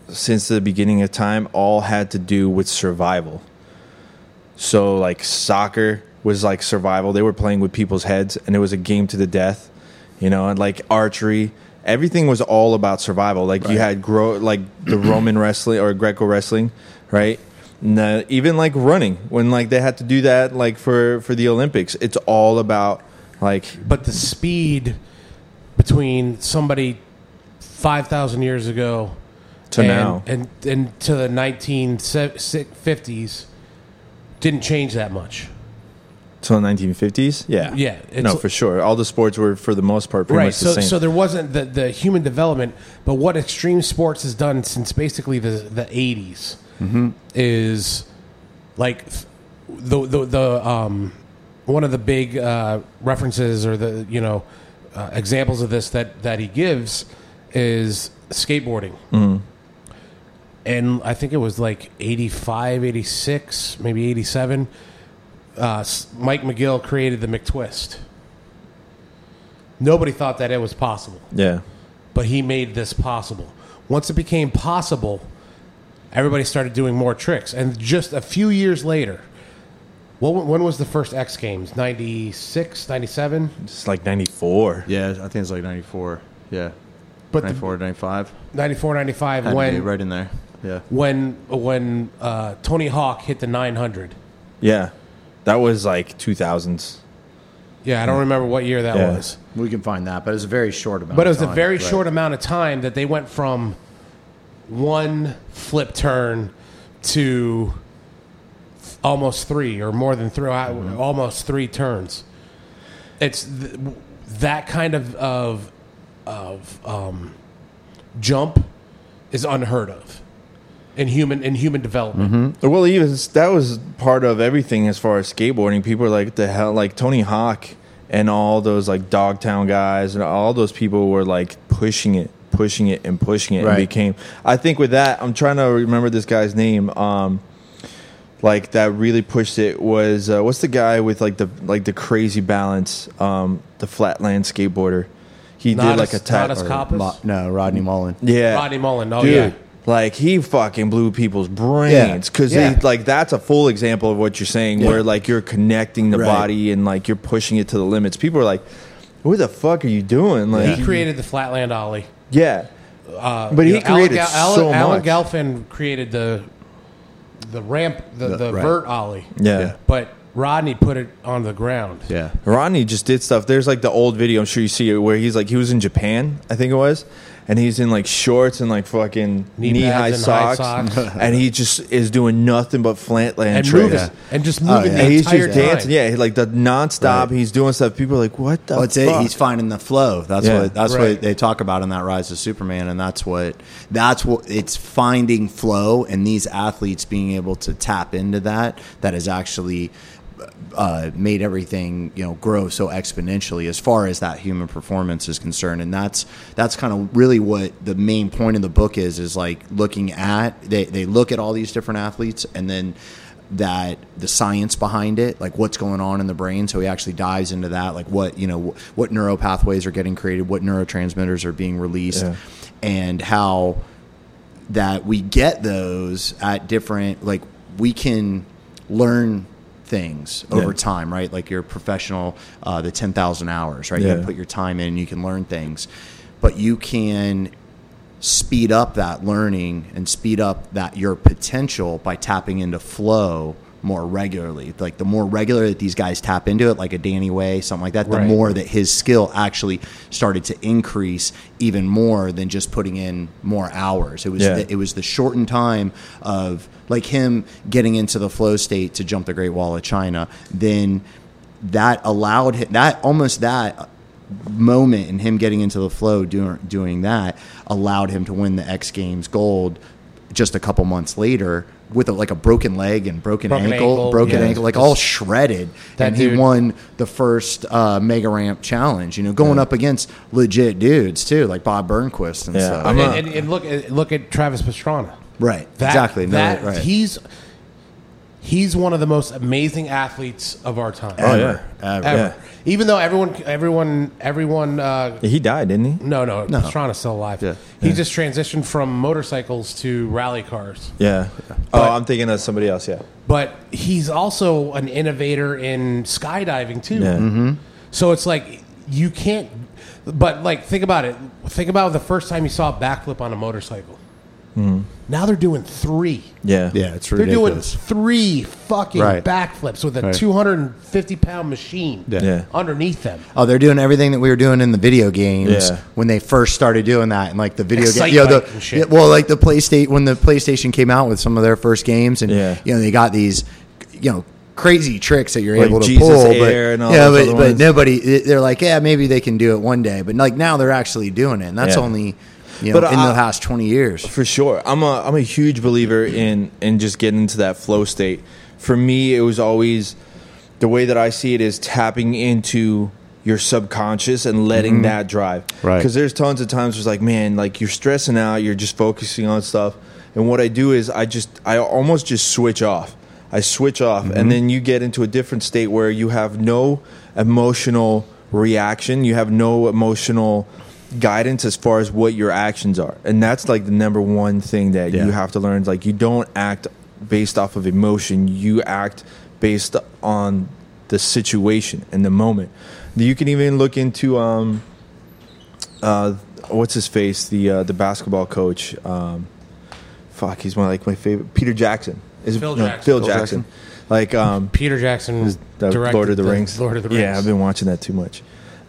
since the beginning of time all had to do with survival. So like soccer was like survival. They were playing with people's heads and it was a game to the death. You know, and like archery, everything was all about survival. Like you had grow like the Roman wrestling or Greco wrestling, right? And, even like running when like they had to do that like for for the Olympics. It's all about like But the speed between somebody five thousand years ago to and, now. and and to the nineteen fifties didn't change that much. Till the 1950s, yeah, Yeah, it's- no, for sure. All the sports were for the most part pretty right. much the So same. so there wasn't the, the human development, but what extreme sports has done since basically the the 80s Mm-hmm. is like the the the um one of the big uh, references or the you know uh, examples of this that that he gives is skateboarding. Mm-hmm. And I think it was like 85, 86, maybe 87. Uh, Mike McGill created the McTwist. Nobody thought that it was possible, yeah, but he made this possible. Once it became possible, everybody started doing more tricks. And just a few years later, what, when was the first X Games? 96, 97? it's like 94. Yeah, I think it's like 94. Yeah. But the 94, 95. 94, 95, Had to be when, right in there. Yeah. when, when uh, Tony Hawk hit the 900. Yeah, that was like 2000s. Yeah, I don't remember what year that Yeah. was. We can find that, but it's a very short amount. But it of was a time. very Right. short amount of time that they went from one flip turn to almost three or more than 3 Mm-hmm. almost three turns. It's th- that kind of of of um, jump is unheard of in human in human development. Well, even that was part of everything as far as skateboarding. People were like, "The hell!" Like Tony Hawk and all those like Dogtown guys and all those people were like pushing it, pushing it, and pushing it, Right. and became. I think with that, I'm trying to remember this guy's name. Um, like that really pushed it was uh, what's the guy with like the like the crazy balance, um, the flatland skateboarder. He Not did like a tap. not as or- Mo- no, Rodney Mullen. Yeah, Rodney Mullen, oh dude. yeah. Like he fucking blew people's brains because Yeah. like that's a full example of what you're saying, where like you're connecting the Right. body and like you're pushing it to the limits. People are like, "What the fuck are you doing?" Like, He created the Flatland Ollie. yeah, Uh, But he you know, Alan created Gal- so Alan, Alan much. Gelfand created the the ramp, the, the, The- right. vert ollie. yeah. Yeah. But Rodney put it on the ground. Yeah. Rodney just did stuff. There's like the old video. I'm sure you see it where he's like he was in Japan, I think it was, and he's in like shorts and like fucking Knee knee, high pads and high socks, socks. and he just is doing nothing but flatland And tricks. moving, and just oh, moving yeah. the And he's just time. dancing, yeah, like the nonstop. Right. He's doing stuff. People are like, "What the?" Well, it's fuck? it. He's finding the flow. That's Yeah. what that's Right. what they talk about in that Rise of Superman, and that's what that's what it's finding flow, and these athletes being able to tap into that. That is actually uh, made everything you know grow so exponentially as far as that human performance is concerned, and that's that's kind of really what the main point of the book is. Is like looking at they they look at all these different athletes, and then that the science behind it, like what's going on in the brain. So he actually dives into that, like what you know, what neural pathways are getting created, what neurotransmitters are being released, Yeah. and how that we get those at different, like we can learn things over Yeah. time, right? Like your professional, uh, the ten thousand hours, right? You Yeah. can put your time in, you can learn things, but you can speed up that learning and speed up that your potential by tapping into flow more regularly. Like the more regular that these guys tap into it, like a Danny Way, something like that, the Right. more that his skill actually started to increase even more than just putting in more hours. It was Yeah. the, it was the shortened time of like him getting into the flow state to jump the Great Wall of China. Then that allowed him that almost that moment in him getting into the flow doing doing that allowed him to win the X Games gold just a couple months later with a, like a broken leg and broken, Broken ankle, ankle, broken yeah. ankle, like all shredded, That and he won the first uh, mega ramp challenge. You know, going up against legit dudes too, like Bob Burnquist and Yeah, stuff. I'm and, and, and look look at Travis Pastrana. Right, That- exactly. No, That right. he's he's one of the most amazing athletes of our time. Oh, yeah. Ever, ever. Ever. Yeah. Even though everyone, everyone, everyone. Uh, He died, didn't he? no, no, No. Pastrana's still alive. Yeah. He just transitioned from motorcycles to rally cars. Yeah. Oh, I'm thinking of somebody else. Yeah. But he's also an innovator in skydiving too. Yeah. Mm-hmm. So it's like you can't. But like, think about it. Think about the first time you saw a backflip on a motorcycle. Now they're doing three. Yeah. yeah, it's They're ridiculous. doing three fucking Right. backflips with a Right. 250 pound machine Yeah. Yeah. underneath them. Oh, they're doing everything that we were doing in the video games Yeah. when they first started doing that, and like the video Excite game, you know, bike the, and shit. yeah, well, like the PlayStation when the PlayStation came out with some of their first games, and Yeah. you know they got these, you know, crazy tricks that you're Like able to Jesus pull, Air but and all yeah, those but, other but ones. nobody, they're like, yeah, maybe they can do it one day, but like now they're actually doing it, and that's Yeah. only, you know, But in I- the last twenty years. For sure. I'm a I'm a huge believer in in just getting into that flow state. For me, it was always the way that I see it is tapping into your subconscious and letting mm-hmm. that drive. Right. Because there's tons of times where it's like, man, like you're stressing out, you're just focusing on stuff. And what I do is I just I almost just switch off. I switch off and mm-hmm. then you get into a different state where you have no emotional reaction, you have no emotional guidance as far as what your actions are. And that's like the number one thing that Yeah. you have to learn. Like you don't act based off of emotion, you act based on the situation and the moment. You can even look into um uh what's his face, the uh, the basketball coach. Um fuck, he's one of like my favorite Peter Jackson. Is it- Phil no, Jackson. Phil Phil Jackson. Jackson. Like um Peter Jackson is the Lord of the, Rings. Lord of the Rings. Yeah, I've been watching that too much.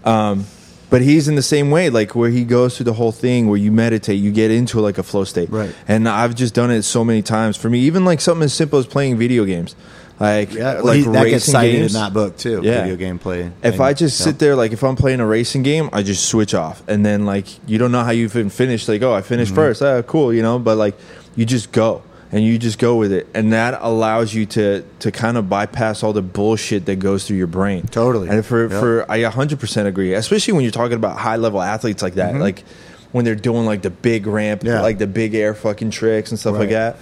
Um, but he's in the same way, like where he goes through the whole thing, where you meditate, you get into like a flow state. Right. And I've just done it so many times. For me, even like something as simple as playing video games, like Yeah, like he- that racing gets cited games. in that book too. Yeah. Video game play. If And- I just yeah. sit there, like if I'm playing a racing game, I just switch off, and then like you don't know how you even finish. Like, oh, I finished Mm-hmm. first. Ah, cool, you know. But like, you just go and you just go with it, and that allows you to to kind of bypass all the bullshit that goes through your brain. Totally. And for for I 100 percent agree, especially when you're talking about high level athletes like that, like when they're doing like the big ramp, Mm-hmm. Yeah. like the big air fucking tricks and stuff like that.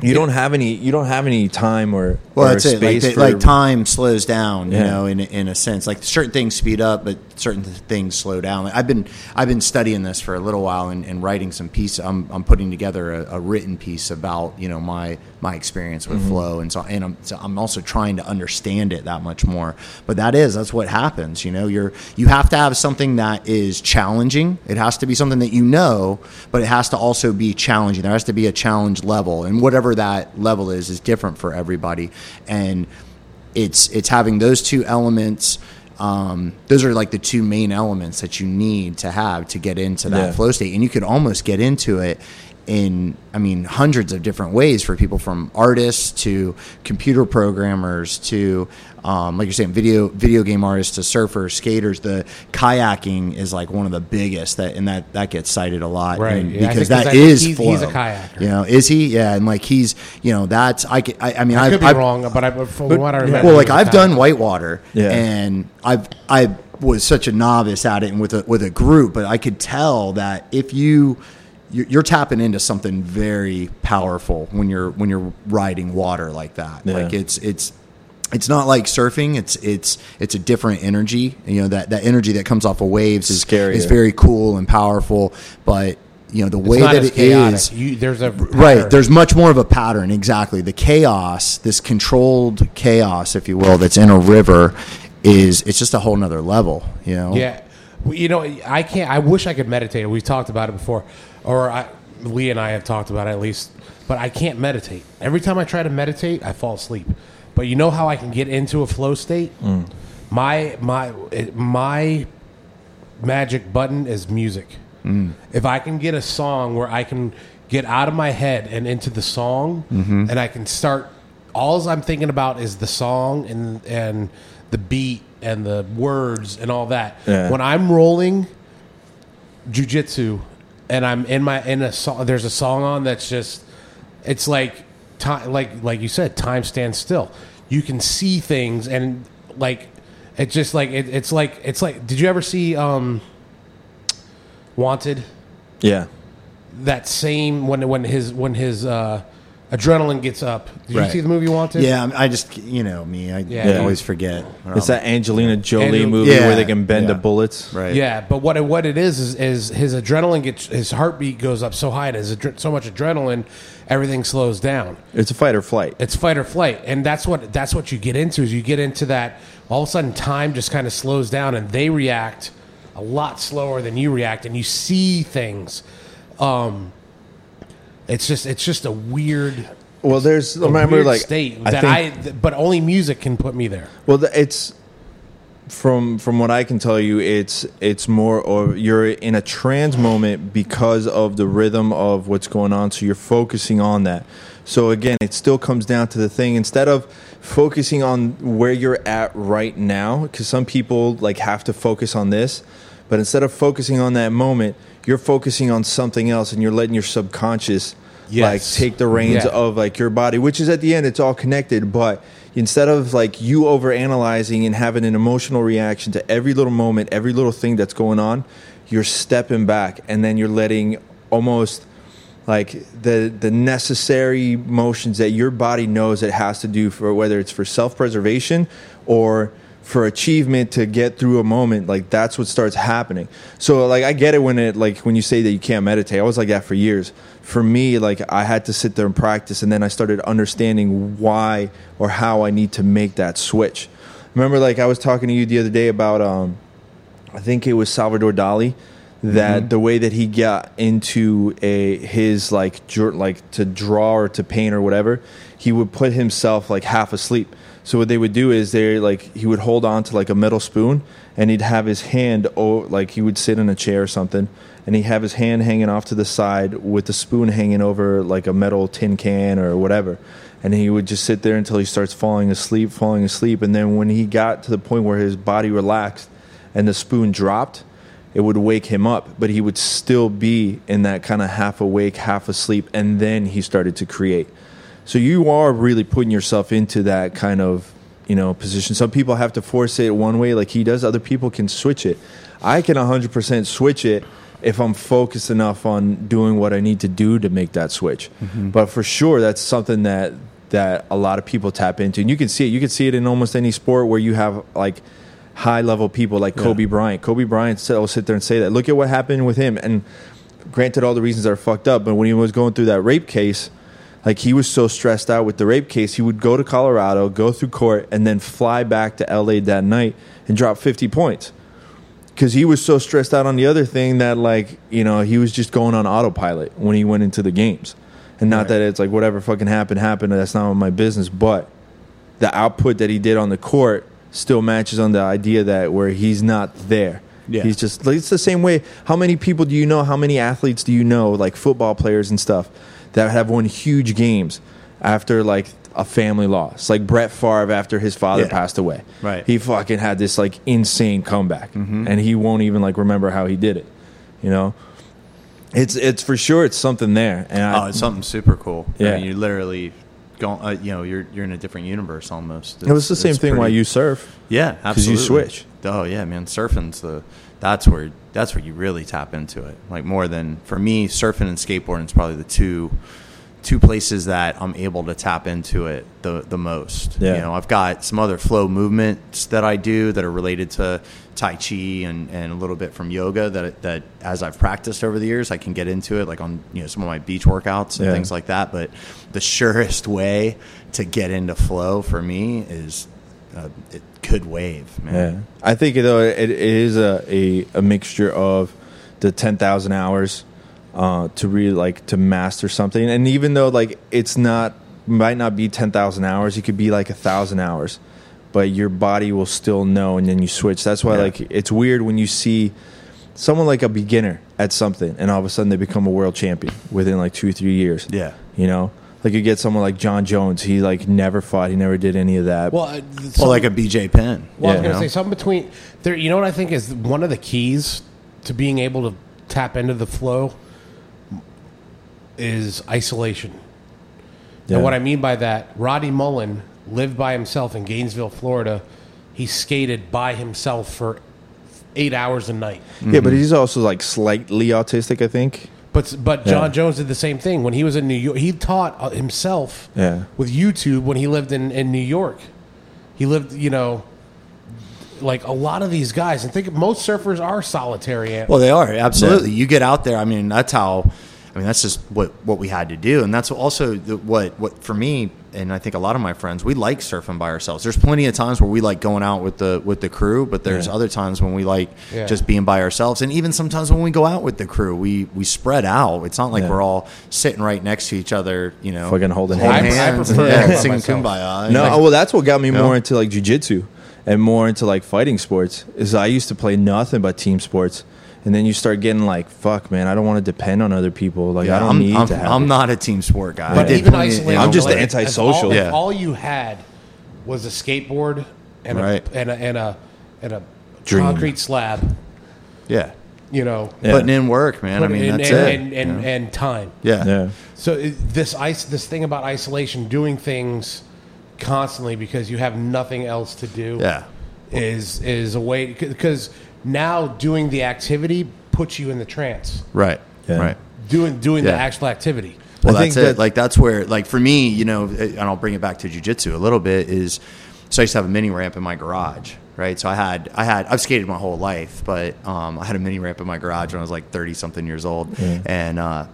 You don't have any. You don't have any time or Well, or that's it. Like, space the- for like time slows down, you know, in in a sense. Like certain things speed up, but certain things slow down. I've been I've been studying this for a little while and, and writing some piece. I'm I'm putting together a, a written piece about you know my my experience Mm-hmm. with flow, and so and I'm so I'm also trying to understand it that much more. But that is that's what happens. You know, you're you have to have something that is challenging. It has to be something that you know, but it has to also be challenging. There has to be a challenge level, and whatever that level is is different for everybody. And it's it's having those two elements. Um, those are like the two main elements that you need to have to get into that Yeah. flow state, and you could almost get into it in I mean hundreds of different ways for people from artists to computer programmers to um, like you're saying video video game artists to surfers skaters. The kayaking is like one of the biggest that and that that gets cited a lot. Right, and yeah, because think- 'cause that I is he's- he's a kayaker. you know is he? Yeah and like he's you know that's I ca- I, I mean I I've, could be I've- wrong, but I, from what I remember, well, he like was a I've done whitewater, Yeah. and I've I was such a novice at it and with a with a group, but I could tell that if you you're, you're tapping into something very powerful when you're when you're riding water like that. Yeah. Like it's it's it's not like surfing. It's it's it's a different energy. You know that that energy that comes off of waves is Scarier. is very cool and powerful, but you know the way that it chaotic. is You, there's a right there's much more of a pattern exactly the chaos this controlled chaos if you will that's in a river is it's just a whole nother level you know Yeah, You know, I can't. I wish I could meditate. We've talked about it before, or I, Lee and I have talked about it at least. But I can't meditate. Every time I try to meditate, I fall asleep. But you know how I can get into a flow state? Mm. My my it- my magic button is music. Mm. If I can get a song where I can get out of my head and into the song, mm-hmm. and I can start, all I'm thinking about is the song and and the beat and the words and all that. Yeah. When I'm rolling jujitsu and I'm in my in a song, there's a song on that's just, it's like time, like like you said, time stands still. You can see things and like it's just like it, it's like it's like. Did you ever see um Wanted? Yeah. That same when when his when his uh, adrenaline gets up. Did Right. you see the movie Wanted? Yeah, I just you know me. I, Yeah. I always forget. It's that Angelina Jolie Angel- movie Yeah. where they can bend the Yeah. bullets. right. Yeah, but what it, what it is is, is his adrenaline gets his heartbeat goes up so high and his adre- so much adrenaline, everything slows down. It's a fight or flight. It's fight or flight, and that's what that's what you get into. Is you get into that all of a sudden time just kind of slows down, and they react a lot slower than you react, and you see things. Um, it's just it's just a weird. Well, there's a remember weird like state I that think, I, but only music can put me there. Well, it's from from what I can tell you, it's it's more or you're in a trans moment because of the rhythm of what's going on. So you're focusing on that. So again, it still comes down to the thing instead of focusing on where you're at right now, because some people like have to focus on this, but instead of focusing on that moment, you're focusing on something else, and you're letting your subconscious like take the reins Yeah. of like your body, which is at the end it's all connected, but instead of like you over analyzing and having an emotional reaction to every little moment, every little thing that's going on, you're stepping back and then you're letting almost like the the necessary motions that your body knows it has to do for whether it's for self-preservation or for achievement to get through a moment like that's what starts happening. So like i get it when it like when you say that you can't meditate. I was like that for years. For me like i had to sit there and practice and then i started understanding why or how i need to make that switch. Remember like i was talking to you the other day about um I think it was Salvador Dali that the way that he got into a his like like to draw or to paint or whatever, he would put himself like half asleep. So what they would do is they like he would hold on to like a metal spoon and he'd have his hand oh like he would sit in a chair or something and he'd have his hand hanging off to the side with the spoon hanging over like a metal tin can or whatever. And he would just sit there until he starts falling asleep falling asleep. And then when he got to the point where his body relaxed and the spoon dropped, it would wake him up, but he would still be in that kind of half awake, half asleep, and then he started to create. So you are really putting yourself into that kind of, you know, position. Some people have to force it one way like he does, other people can switch it. I can 100% switch it if I'm focused enough on doing what I need to do to make that switch. Mm-hmm. But for sure that's something that that a lot of people tap into. And you can see it. You can see it in almost any sport where you have like high level people like Kobe Bryant. Kobe Bryant said- will sit there and say that. Look at what happened with him. And granted, all the reasons are fucked up, but when he was going through that rape case, like he was so stressed out with the rape case, he would go to Colorado, go through court, and then fly back to LA that night and drop 50 points. Because he was so stressed out on the other thing that, like, you know, he was just going on autopilot when he went into the games. And not that it's like whatever fucking happened, happened. That's not my business. But the output that he did on the court still matches on the idea that where he's not there. Yeah. He's just like, it's the same way. How many people do you know? How many athletes do you know, like football players and stuff, that have won huge games after like a family loss? Like Brett Favre after his father Yeah. passed away. Right. He fucking had this like insane comeback, mm-hmm. and he won't even like remember how he did it. You know, it's it's for sure it's something there. And I, Oh, it's something super cool. Yeah. I mean, you literally go. Uh, you know, you're you're in a different universe almost. it was the same it's thing why you surf. Yeah, 'Cause you switch. Oh yeah, man, surfing's the that's where that's where you really tap into it. Like more than for me, surfing and skateboarding is probably the two two places that I'm able to tap into it the the most. Yeah. You know, I've got some other flow movements that I do that are related to Tai Chi and, and a little bit from yoga that that as I've practiced over the years, I can get into it like on you know some of my beach workouts and Yeah. things like that. But the surest way to get into flow for me is a, a good wave, Yeah, man. I think though it, it is a, a, a mixture of the ten thousand hours uh, to really like to master something, and even though like it's not might not be ten thousand hours, it could be like a thousand hours, but your body will still know, and then you switch. That's why Yeah. like it's weird when you see someone like a beginner at something, and all of a sudden they become a world champion within like two three years. Yeah. you know. Like you get someone like John Jones, he like never fought, he never did any of that. Well, uh, Well, some- like a BJ Penn. Well, I was Yeah. going you to know? say something between there. You know what I think is one of the keys to being able to tap into the flow is isolation. Yeah. And what I mean by that, Rodney Mullen lived by himself in Gainesville, Florida. He skated by himself for eight hours a night. Yeah, but he's also like slightly autistic, I think. But but John Yeah. Jones did the same thing when he was in New York. He taught uh, himself Yeah. with YouTube when he lived in, in New York. He lived, you know, like a lot of these guys. And think most surfers are solitary. ant- Well, they are absolutely. You get out there. I mean, that's how. I mean, that's just what what we had to do, and that's also the, what what for me, and I think a lot of my friends, we like surfing by ourselves. There's plenty of times where we like going out with the with the crew, but there's Yeah. other times when we like Yeah. just being by ourselves, and even sometimes when we go out with the crew, we we spread out. It's not like Yeah. we're all sitting right next to each other, you know, Fucking holding holding hands. I hands, prefer and, singing kumbaya. No, Like, well, that's what got me more into like jujitsu and more into like fighting sports. Is I used to play nothing but team sports, and then you start getting like, fuck, man, I don't want to depend on other people. Like, yeah, I don't I'm, need I'm, to have. I'm it. not a team sport guy. I But did even plenty- isolation, I'm just like, antisocial. All, Yeah. all you had was a skateboard and Right. a and a and a, and a concrete slab, yeah, you know, Yeah. putting in work, man. I mean, in- that's and, it. and, and, you know? and time. yeah. Yeah. So this ice, this thing about isolation, doing things constantly because you have nothing else to do, Yeah. is is a way because now doing the activity puts you in the trance. Right. Yeah. Right. Doing doing the actual activity. Well, I think that's it. that- like that's where, like for me, you know, and I'll bring it back to jujitsu a little bit. Is so I used to have a mini ramp in my garage, right? So I had, I had, I've skated my whole life, but um, I had a mini ramp in my garage when I was like thirty something years old, and uh,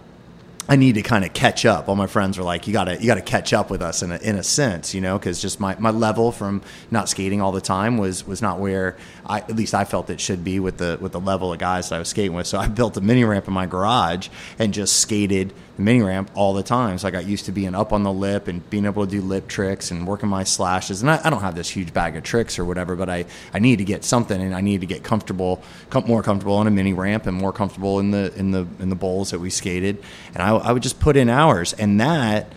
I need to kind of catch up. All my friends were like, "You gotta, you gotta catch up with us in a, in a sense, you know, because just my, my level from not skating all the time was was not where I at least I felt it should be with the with the level of guys that I was skating with. So I built a mini ramp in my garage and just skated the mini ramp all the time. So I got used to being up on the lip and being able to do lip tricks and working my slashes. And I, I don't have this huge bag of tricks or whatever, but I I need to get something and I need to get comfortable, com- more comfortable on a mini ramp and more comfortable in the in the in the bowls that we skated. And I, I would just put in hours, and that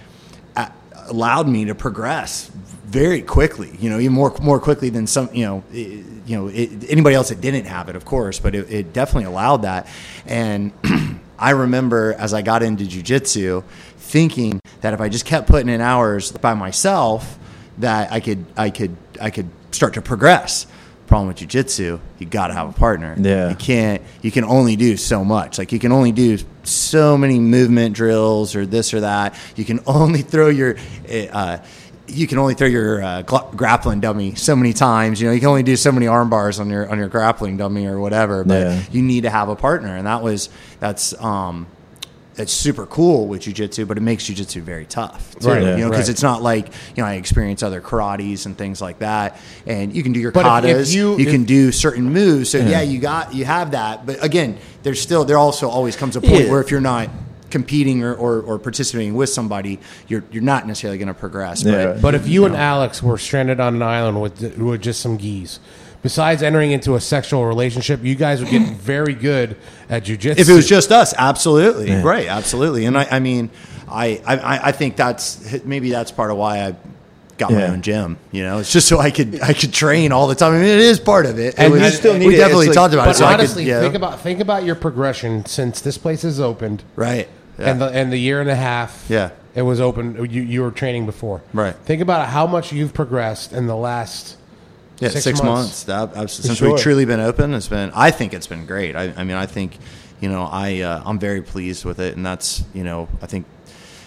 uh, allowed me to progress very quickly. You know, even more more quickly than some. You know, i- you know it, anybody else that didn't have it, of course, but it, it definitely allowed that. And I remember as I got into jujitsu, thinking that if I just kept putting in hours by myself, that I could I could I could start to progress. Problem with jujitsu, you got to have a partner. Yeah. you can't. You can only do so much. Like you can only do so many movement drills or this or that. You can only throw your. Uh, you can only throw your uh, gla- grappling dummy so many times. You know, you can only do so many arm bars on your on your grappling dummy or whatever. But Yeah. you need to have a partner, and that was that's um, it's super cool with jujitsu, but it makes jujitsu very tough, too, Right, you know, because right. it's not like you know I experience other karates and things like that, and you can do your But if- if katas, you- you, can do certain moves. So yeah, you got you have that, but again, there's still there also always comes a point Yeah. where if you're not competing or, or, or participating with somebody, you're you're not necessarily going to progress. Yeah. But But if you and Alex were stranded on an island with with just some geese, besides entering into a sexual relationship, you guys would get very good at jujitsu. if it was just us, absolutely, right, absolutely. And I, I mean, I, I I think that's maybe that's part of why I. Got my own gym, you know. It's just so I could I could train all the time. I mean, it is part of it. And It you still need we it. definitely like- talked about but it. So I honestly, could, yeah, think about think about your progression since this place is opened, right, yeah. and the and the year and a half, Yeah. it was open. You you were training before, Right. Think about how much you've progressed in the last Yeah, six six, months. months. That, absolutely. Since sure. we've truly been open, it's been. I think it's been great. I, I mean, I think, you know, I uh, I'm very pleased with it, and that's you know, I think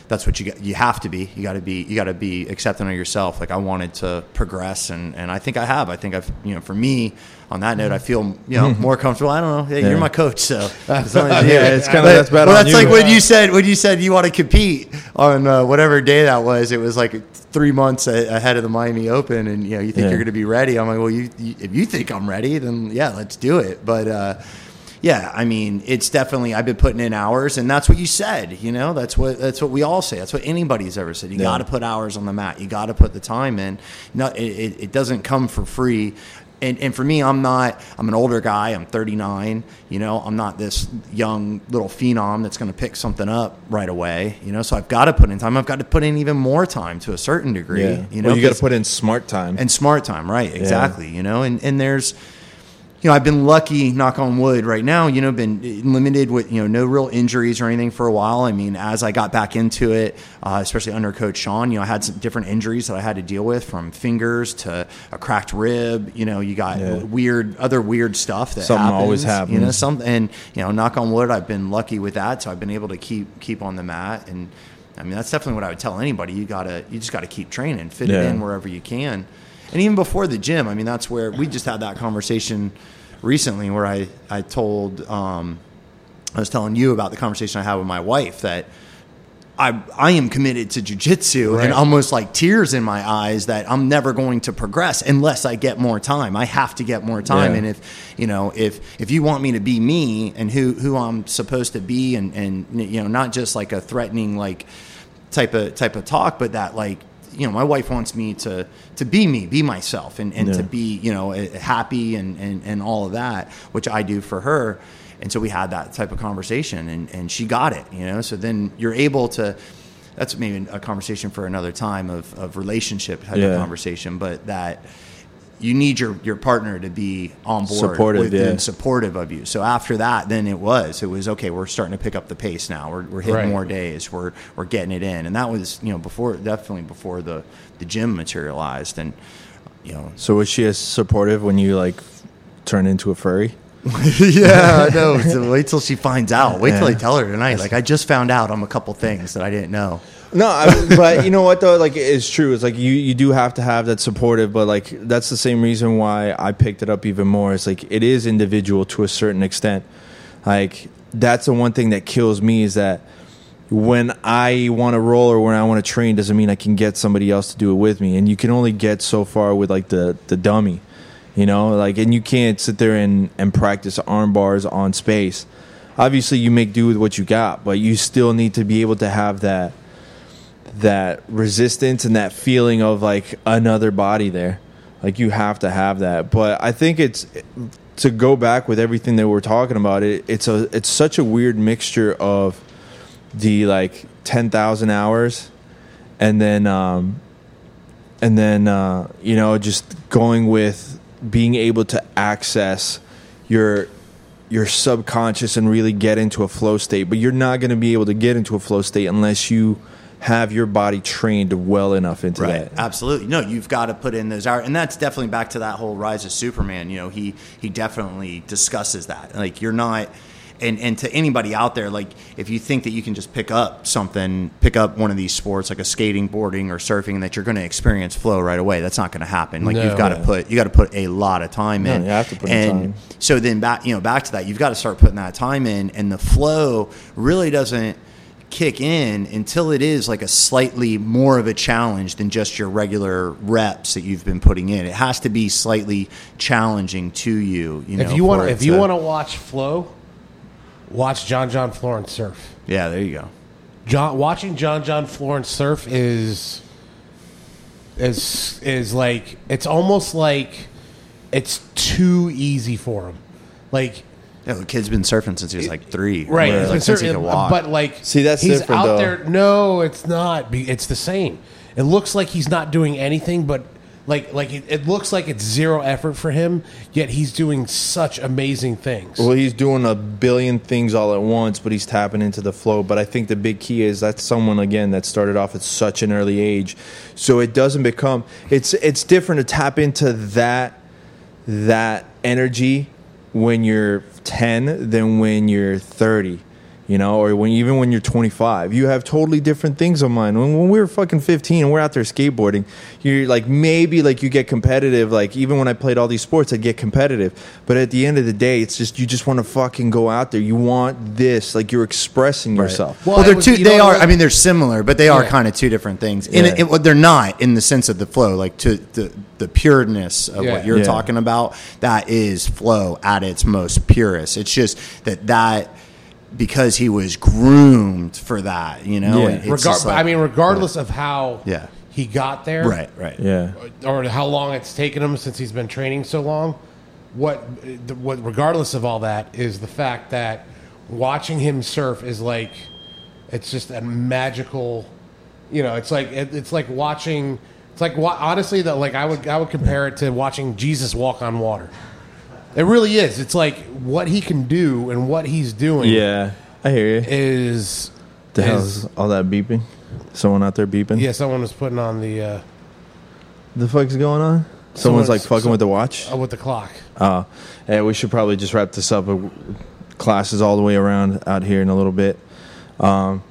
that's what you got. You have to be. You got to be. You got to be accepting of yourself. Like I wanted to progress, and and I think I have. I think I've. You know, for me, on that note, I feel you know more comfortable. I don't know. Hey, Yeah. You're my coach, so as Yeah, as you- it's kinda- that's bad Well, that's you. like when you said when you said you want to compete on uh, whatever day that was. It was like three months ahead of the Miami Open, and you know you think Yeah. you're going to be ready. I'm like, well, you, you if you think I'm ready, then yeah, let's do it. But uh, yeah, I mean, it's definitely I've been putting in hours, and that's what you said. You know, that's what that's what we all say. That's what anybody's ever said. You Yeah. got to put hours on the mat. You got to put the time in. No, it, it doesn't come for free. And, and for me, I'm not. I'm an older guy. I'm 39. You know, I'm not this young little phenom that's going to pick something up right away. You know, so I've got to put in time. I've got to put in even more time to a certain degree. Yeah. You know, well, you got to put in smart time. and smart time, right? Exactly. You know, and and there's, you know, I've been lucky, knock on wood, right now. You know, been limited with you know no real injuries or anything for a while. I mean, as I got back into it, uh, especially under Coach Sean, you know, I had some different injuries that I had to deal with, from fingers to a cracked rib. You know, you got Yeah. weird other weird stuff that Something happens, always happens. You know, something, and you know, knock on wood, I've been lucky with that, so I've been able to keep keep on the mat and. I mean, that's definitely what I would tell anybody. You gotta, you just gotta keep training, fit it in wherever you can. And even before the gym, I mean, that's where we just had that conversation recently where I, I told, um, I was telling you about the conversation I had with my wife that I, I am committed to jujitsu Right. and almost like tears in my eyes that I'm never going to progress unless I get more time. I have to get more time. Yeah. And if, you know, if, if you want me to be me and who, who I'm supposed to be and, and, you know, not just like a threatening, like type of, type of talk, but that like, you know, my wife wants me to, to be me, be myself and, and Yeah. to be, you know, happy and, and, and all of that, which I do for her. And so we had that type of conversation and, and she got it, you know, so then you're able to, that's maybe a conversation for another time of, of relationship type Yeah. of conversation, but that you need your, your partner to be on board Supportive, with yeah. and supportive of you. So after that, then it was, it was, okay, we're starting to pick up the pace now. We're, we're hitting Right. more days. We're, we're getting it in. And that was, you know, before, definitely before the, the gym materialized and, you know, so was she as supportive when you like turn into a furry? yeah, I know. So wait till she finds out. Wait till I tell her tonight. Like I just found out on a couple things that I didn't know. No, I, but you know what though? Like it's true. It's like you you do have to have that supportive, but like that's the same reason why I picked it up even more. It's like it is individual to a certain extent. Like that's the one thing that kills me is that when I want to roll or when I want to train doesn't mean I can get somebody else to do it with me, and you can only get so far with like the the dummy, you know, like and you can't sit there and and practice arm bars on space. Obviously, you make do with what you got, but you still need to be able to have that that resistance and that feeling of like another body there. Like you have to have that. But I think it's to go back with everything that we're talking about. It, it's a it's such a weird mixture of the like ten thousand hours, and then um, and then uh, you know just going with being able to access your your subconscious and really get into a flow state. But you're not going to be able to get into a flow state unless you have your body trained well enough into that. Absolutely. No, you've got to put in those hours, and that's definitely back to that whole Rise of Superman. You know, he he definitely discusses that. Like you're not. And, and to anybody out there, like if you think that you can just pick up something, pick up one of these sports like a skating, boarding, or surfing, and that you're going to experience flow right away, that's not going to happen. Like No. you've got to Yeah. put you got to put a lot of time No, in. you have to put in and time. so then back you know back to that, you've got to start putting that time in, and the flow really doesn't kick in until it is like a slightly more of a challenge than just your regular reps that you've been putting in. It has to be slightly challenging to you. You know, if you want, if you to- want to watch flow, watch John John Florence surf. yeah, there you go. John, watching John John Florence surf is is is like it's almost like it's too easy for him. Like Yeah, the kid's been surfing since he was like three. right, Like, since he certain- could walk. but like See, that's he's different, out though. there. No, it's not. Be- It's the same. It looks like he's not doing anything, but like like it, it looks like it's zero effort for him. Yet he's doing such amazing things. Well, he's doing a billion things all at once, but he's tapping into the flow. But I think the big key is that's someone again that started off at such an early age, so it doesn't become. It's it's different to tap into that that energy when you're ten than when you're thirty. You know, or when even when you're 25, you have totally different things on mind. When, when we were fucking 15 and we're out there skateboarding, you're like maybe like you get competitive. Like even when I played all these sports, I'd get competitive. But at the end of the day, it's just you just want to fucking go out there. You want this, like you're expressing yourself. Well, Well, they're was- two. They are. what- I mean, they're similar, but they are Yeah. kind of two different things. In Yeah. it, well, they're not in the sense of the flow, like to the the pureness of Yeah. what you're Yeah. talking about. That is flow at its most purest. It's just that that because he was groomed for that, you know. Yeah. it's Regar- like- I mean, regardless of how Yeah. he got there, right, right, Yeah. or how long it's taken him since he's been training so long. What, what, regardless of all that, is the fact that watching him surf is like, it's just a magical, you know, it's like it, it's like watching. It's like honestly that like I would I would compare it to watching Jesus walk on water. It really is. It's like what he can do and what he's doing. Yeah. I hear you. is the is- hell's all that beeping? Someone out there beeping? Yeah, someone was putting on the uh, The fuck's going on? Someone's like fucking some- with the watch. Oh, with the clock. Uh, yeah, we should probably just wrap this up. Uh, Classes all the way around out here in a little bit. Um,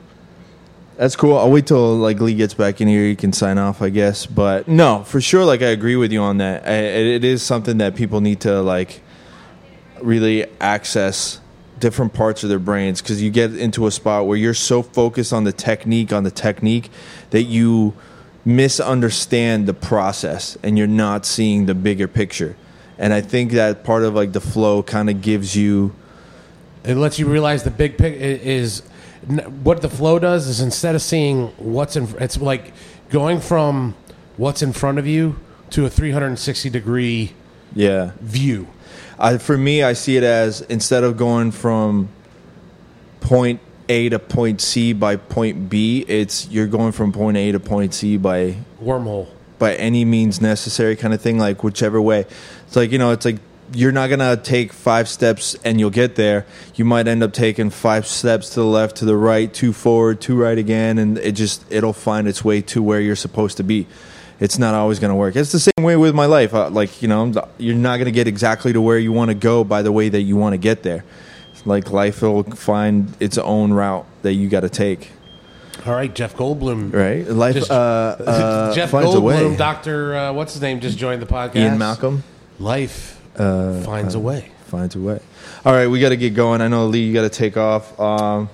that's cool. I'll wait till like Lee gets back in here. You can sign off, I guess. But no, for sure. Like I agree with you on that. I, it it is something that people need to like really access different parts of their brains because you get into a spot where you're so focused on the technique on the technique that you misunderstand the process and you're not seeing the bigger picture. And i think that part of like the flow kind of gives you It lets you realize the big pic is what the flow does is instead of seeing what's in, it's like going from what's in front of you to a 360 degree yeah view. I, for me i see it as instead of going from point a to point c by point b it's you're going from point a to point c by Wormhole. by any means necessary kind of thing like whichever way it's like you know it's like you're not gonna take five steps and you'll get there you might end up taking five steps to the left to the right two forward two right again and it just it'll find its way to where you're supposed to be it's not always going to work it's the same way with my life uh, like you know you're not going to get exactly to where you want to go by the way that you want to get there like life will find its own route that you got to take All right, Jeff Goldblum. right life Just- uh, uh, Jeff finds a way Goldblum, Doctor, uh, what's his name, just joined the podcast. ian malcolm Life uh, finds a way. finds a way. All right, we got to get going. I know Lee, you got to take off. Um,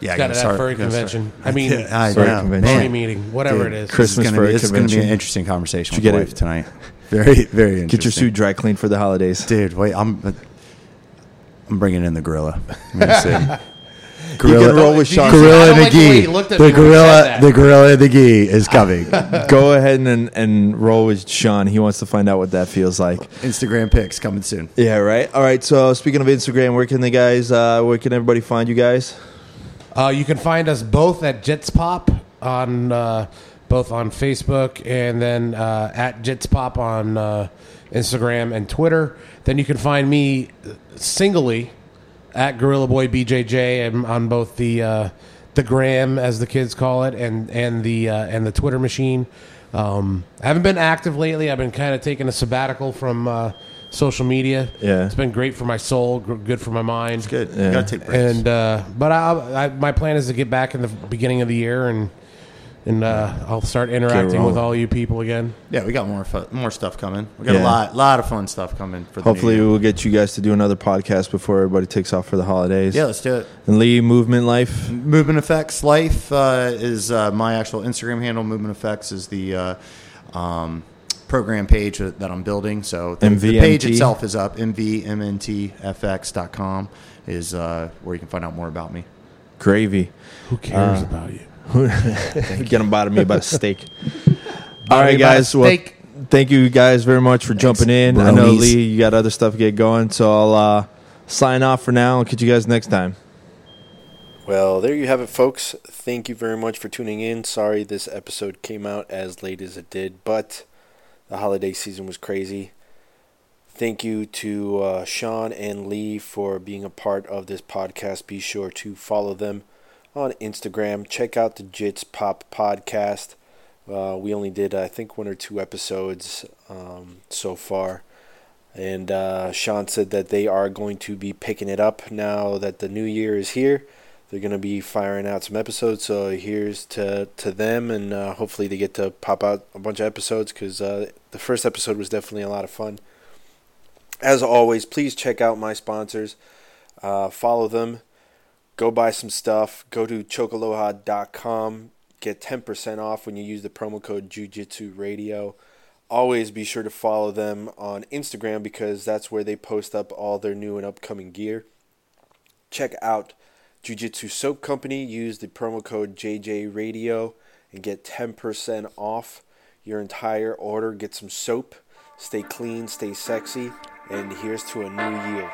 Yeah, Got gotta to start- that furry gotta start. convention. I mean, Yeah, I Furry know, convention. furry meeting, whatever Dude, it is. Christmas this is gonna furry be, this is gonna be an convention. interesting conversation Did with you my get wife it? tonight. Very, very interesting. get your suit dry cleaned for the holidays. dude. Wait, I'm. I'm bringing in the gorilla. Let me see. You can roll with Sean. see- I gorilla don't and the like the way gi. he looked at The when he said gorilla, that. the gorilla and the gi is coming. Go ahead and and roll with Sean. He wants to find out what that feels like. Instagram pics coming soon. Yeah, right. All right. So speaking of Instagram, where can the guys? Uh, where can everybody find you guys? Uh, you can find us both at Jits Pop on uh, both on Facebook and then uh, at Jits Pop on uh, Instagram and Twitter. Then you can find me singly at Gorilla Boy BJJ on both the uh, the gram as the kids call it and and the uh, and the Twitter machine. Um, I haven't been active lately. I've been kind of taking a sabbatical from social media. Yeah. it's been great for my soul, gr- good for my mind. It's good. Yeah. You gotta take breaks. And uh, but I, I, my plan is to get back in the beginning of the year and and uh, I'll start interacting with all you people again. yeah, we got more fu- more stuff coming. We got Yeah. a lot lot of fun stuff coming for the Hopefully, new year. we'll get you guys to do another podcast before everybody takes off for the holidays. Yeah, let's do it. And Lee, movement life. Movement Effects Life uh, is uh, my actual Instagram handle. Movement Effects is the uh, um, program page that I'm building. So the, the page itself is up. mvmntfx.com is uh, where you can find out more about me. Gravy. Who cares Uh, about you? Get them by me about a steak. All Bought right, me by a guys. Well, steak. thank you guys very much for jumping in. I know. Lee, you got other stuff to get going, so I'll uh, sign off for now. I'll catch you guys next time. Well, there you have it, folks. Thank you very much for tuning in. Sorry this episode came out as late as it did, but the holiday season was crazy. Thank you to uh, Sean and Lee for being a part of this podcast. Be sure to follow them on Instagram. Check out the Jits Pop podcast. Uh, we only did, I think, one or two episodes um, so far. And uh, Sean said that they are going to be picking it up now that the new year is here they're going to be firing out some episodes. So here's to to them, and uh, hopefully they get to pop out a bunch of episodes because uh, the first episode was definitely a lot of fun. As always, please check out my sponsors. Uh, follow them. Go buy some stuff. Go to chokaloha.com. Get 10% off when you use the promo code Jujitsu Radio. Always be sure to follow them on Instagram because that's where they post up all their new and upcoming gear. Check out Jiu Jitsu Soap Company. Use the promo code JJ Radio and get 10% off your entire order. Get some soap. Stay clean, stay sexy, and here's to a new year.